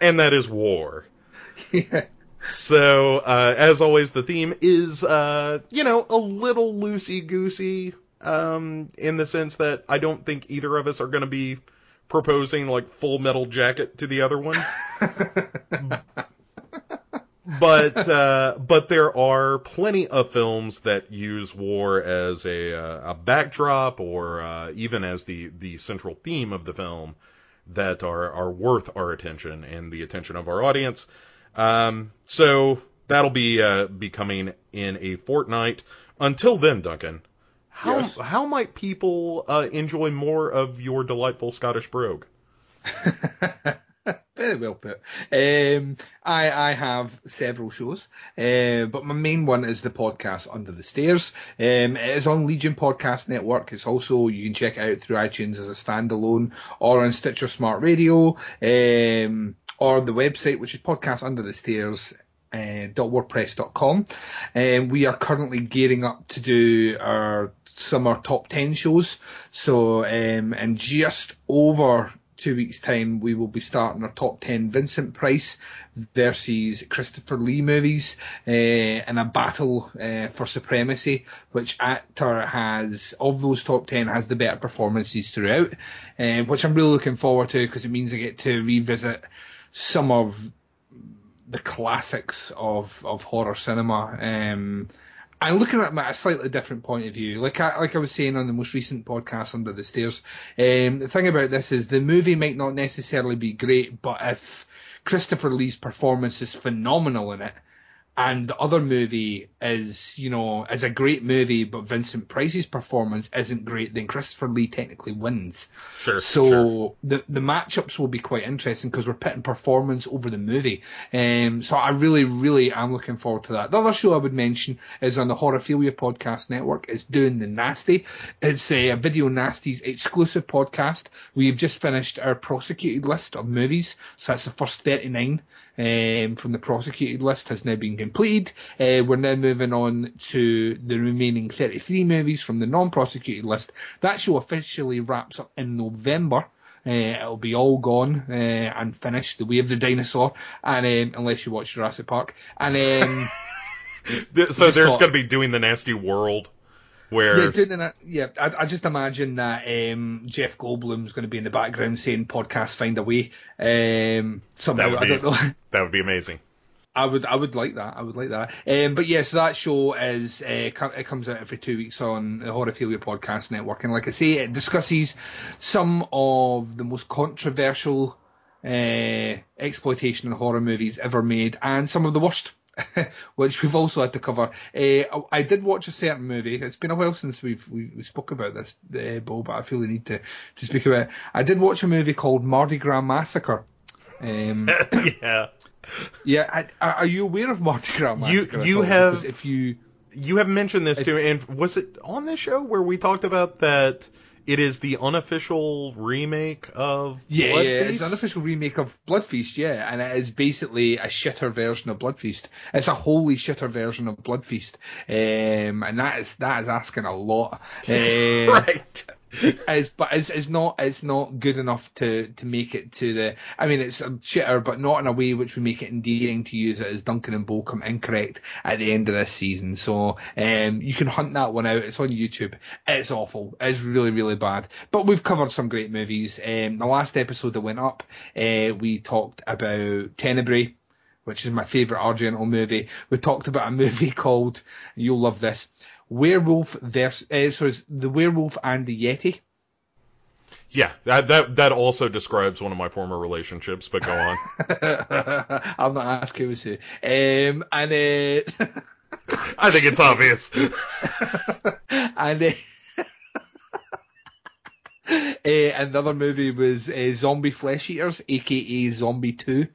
and that is war. [LAUGHS] yeah. So, uh, as always, the theme is, uh, you know, a little loosey goosey, um, in the sense that I don't think either of us are going to be proposing like full metal jacket to the other one. [LAUGHS] but, uh, but there are plenty of films that use war as a, uh, a backdrop or, uh, even as the, the central theme of the film that are, are worth our attention and the attention of our audience. Um, so that'll be uh, be coming in a fortnight. Until then, Duncan, how Yes. how might people uh, enjoy more of your delightful Scottish brogue? [LAUGHS] Very well put. Um, I I have several shows, uh, but my main one is the podcast Under the Stairs. Um, it is on Legion Podcast Network. It's also you can check it out through iTunes as a standalone or on Stitcher Smart Radio, um, or the website which is podcast under the stairs. Uh, .wordpress.com and we are currently gearing up to do our summer top 10 shows so um, in just over two weeks' time, we will be starting our top 10 Vincent Price versus Christopher Lee movies uh, in a battle uh, for supremacy. Which actor has, of those top 10, has the better performances throughout, uh, which I'm really looking forward to because it means I get to revisit some of the classics of, of horror cinema. Um, I'm looking at it from a slightly different point of view. Like I, like I was saying on the most recent podcast, Under the Stairs, um, the thing about this is the movie might not necessarily be great, but if Christopher Lee's performance is phenomenal in it, and the other movie is, you know, is a great movie, but Vincent Price's performance isn't great, then Christopher Lee technically wins. Sure. So sure. the the matchups will be quite interesting because we're putting performance over the movie. Um, so I really, really am looking forward to that. The other show I would mention is on the Horrorphilia Podcast Network. It's doing the Nasty. It's a, a Video Nasties exclusive podcast. We've just finished our prosecuted list of movies, so that's the first thirty nine. Um, from the prosecuted list has now been completed. Uh, we're now moving on to the remaining 33 movies from the non-prosecuted list. That show officially wraps up in November. Uh, it'll be all gone uh, and finished. The Way of the Dinosaur, and um, unless you watch Jurassic Park, and um, [LAUGHS] so there's going to be doing the nasty world where yeah, doing that, yeah, I, I just imagine that um, Jeff Goldblum's going to be in the background saying "Podcast Find a Way." Um, somehow, that would I be don't know. [LAUGHS] that would be amazing. I would, I would like that. I would like that. Um, but yes, that show is uh, it comes out every two weeks on the Horrorphilia Podcast Network, and like I say, it discusses some of the most controversial uh, exploitation and horror movies ever made, and some of the worst. [LAUGHS] which we've also had to cover. Uh, I did watch a certain movie. It's been a while since we've we, we spoke about this, uh, Bo, but I feel the need to, to speak about it. I did watch a movie called Mardi Gras Massacre. Um, [LAUGHS] yeah. yeah, I, are you aware of Mardi Gras You- Massacre? at you have- Because if you You have mentioned this too, and was it on this show where we talked about that it is the unofficial remake of Yeah, Blood yeah, Feast? it's an unofficial remake of Blood Feast, yeah, and it is basically a shitter version of Blood Feast. It's a wholly shitter version of Blood Feast, um, and that is that is asking a lot. Um, [LAUGHS] right. It's, but it's, it's not it's not good enough to, to make it to the. I mean, it's a shitter, but not in a way which would make it endearing to use it as Duncan and Bo come incorrect at the end of this season. So um, you can hunt that one out. It's on YouTube. It's awful. It's really really bad. But we've covered some great movies. Um, the last episode that went up, uh, we talked about Tenebrae which is my favourite Argento movie. We talked about a movie [LAUGHS] called, you'll love this, Werewolf versus, uh, sorry, it's The Werewolf and the Yeti. Yeah, that that that also describes one of my former relationships. But go on. [LAUGHS] I'm not asking who. Um, and, uh, [LAUGHS] I think it's obvious. and, uh, uh, [LAUGHS] another movie was uh, Zombie Flesh Eaters, aka Zombie 2,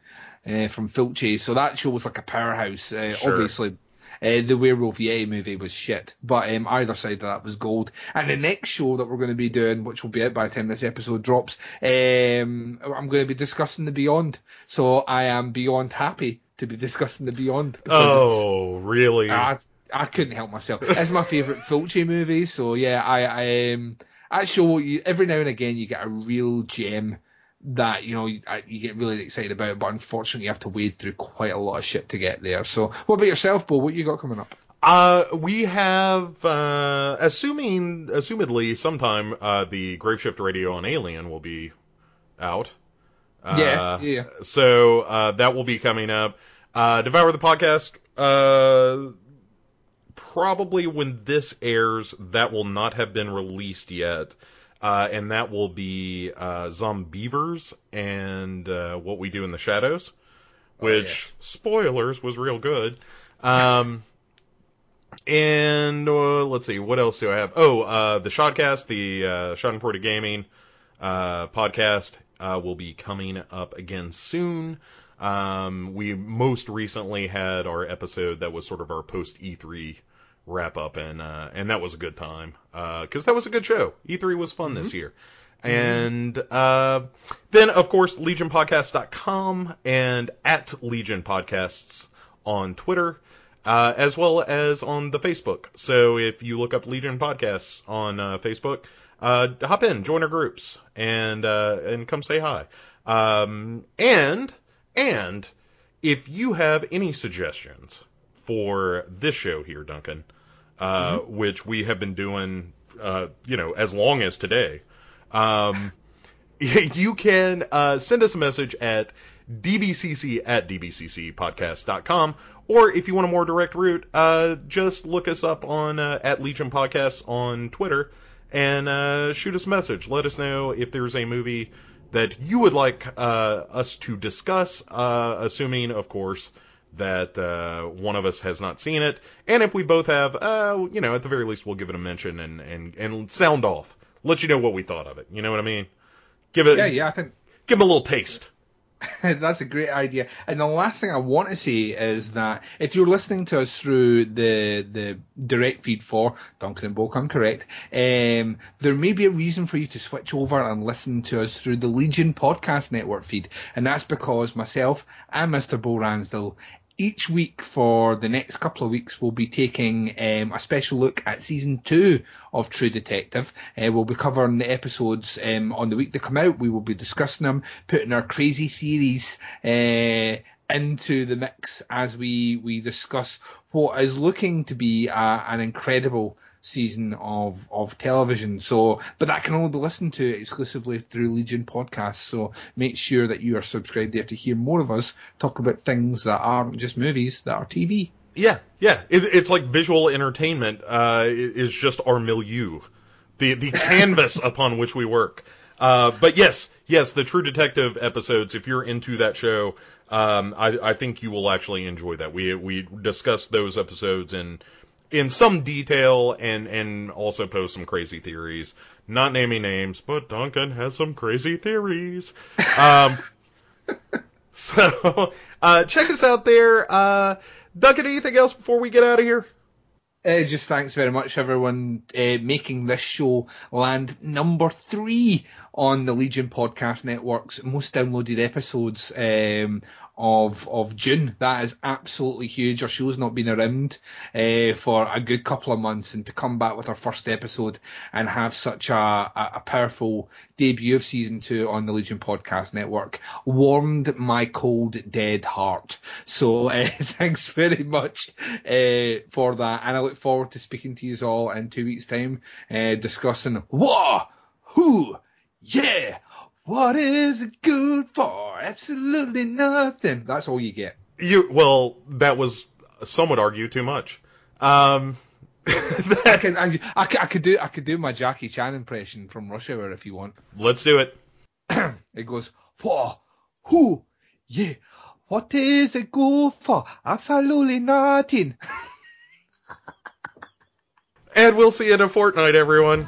uh, from Fulci. So that show was like a powerhouse. Uh, Sure. Obviously, uh, the Werewolf Yeti movie was shit, but um, either side of that was gold. And the next show that we're going to be doing, which will be out by the time this episode drops, um, I'm going to be discussing the Beyond. So I am beyond happy to be discussing the Beyond. oh, really? I, I couldn't help myself. It's my favourite [LAUGHS] Fulci movie, so yeah, I, I um, you every now and again you get a real gem that you know you, you get really excited about, but unfortunately you have to wade through quite a lot of shit to get there. So, what about yourself, Bo? What you got coming up? Uh, we have, uh, assuming, assumedly, sometime, uh, the Graveshift Radio on Alien will be out. Uh, Yeah, yeah. So, uh, that will be coming up. Uh, Devour the Podcast, uh, probably when this airs, that will not have been released yet. Uh, and that will be, uh, Zombeavers and, uh, What We Do in the Shadows, which, spoilers, was real good. Um, and uh, let's see, what else do I have? Oh, uh, the Shotcast, the uh, Shot and Porta Gaming uh, podcast, uh, will be coming up again soon. Um, we most recently had our episode that was sort of our post E3 wrap up, and uh, and that was a good time because that was a good show. E3 was fun this year. And uh, then, of course, LegionPodcast.com and at Legion Podcasts on Twitter, uh, as well as on the Facebook. So if you look up Legion Podcasts on uh, Facebook, uh, hop in, join our groups, and uh, and come say hi. Um, and and if you have any suggestions for this show here, Duncan, uh, which we have been doing, uh, you know, as long as today, um, [LAUGHS] you can uh, send us a message at dbcc at dbccpodcast.com, or if you want a more direct route, uh, just look us up on uh, at Legion Podcasts on Twitter and uh, shoot us a message. Let us know if there's a movie that you would like uh, us to discuss, uh, assuming, of course, that uh, one of us has not seen it, and if we both have, uh, you know, at the very least, we'll give it a mention and and and sound off, let you know what we thought of it. You know what I mean? Give it, Yeah, yeah, I think give them a little taste. [LAUGHS] That's a great idea. And the last thing I want to say is that if you're listening to us through the the direct feed for Duncan and Bo Come Correct, um, there may be a reason for you to switch over and listen to us through the Legion Podcast Network feed. And that's because myself and Mr. Bo Ransdell each week for the next couple of weeks, we'll be taking um, a special look at season two of True Detective. Uh, we'll be covering the episodes um, on the week they come out. We will be discussing them, putting our crazy theories uh, into the mix as we we discuss what is looking to be a, an incredible season of, of television. So, but that can only be listened to exclusively through Legion Podcasts. So make sure that you are subscribed there to hear more of us talk about things that aren't just movies, that are TV. Yeah, yeah. It, it's like visual entertainment uh, is just our milieu, the the [LAUGHS] canvas upon which we work. Uh, but yes, yes, the True Detective episodes. If you're into that show, um, I, I think you will actually enjoy that. We we discuss those episodes in in some detail and and also post some crazy theories. Not naming names, but Duncan has some crazy theories. [LAUGHS] Um, So uh, check us out there. Uh, Duncan, anything else before we get out of here? Uh, just thanks very much, everyone, uh, making this show land number three on the Legion Podcast Network's most downloaded episodes um, of of June. That is absolutely huge. Our show's not been around uh, for a good couple of months, and to come back with our first episode and have such a, a, a powerful debut of season two on the Legion Podcast Network warmed my cold, dead heart. So uh, [LAUGHS] thanks very much uh, for that, and I look forward to speaking to you all in two weeks' time, discussing what, who, yeah. What is it good for? Absolutely nothing. That's all you get. You well, that was some would argue too much. Um, [LAUGHS] I can, I, I, I could do, I could do my Jackie Chan impression from Rush Hour if you want. let's do it. [CLEARS THROAT] It goes, what, who, yeah. What is it good for? Absolutely nothing. [LAUGHS] And we'll see you in a fortnight, everyone.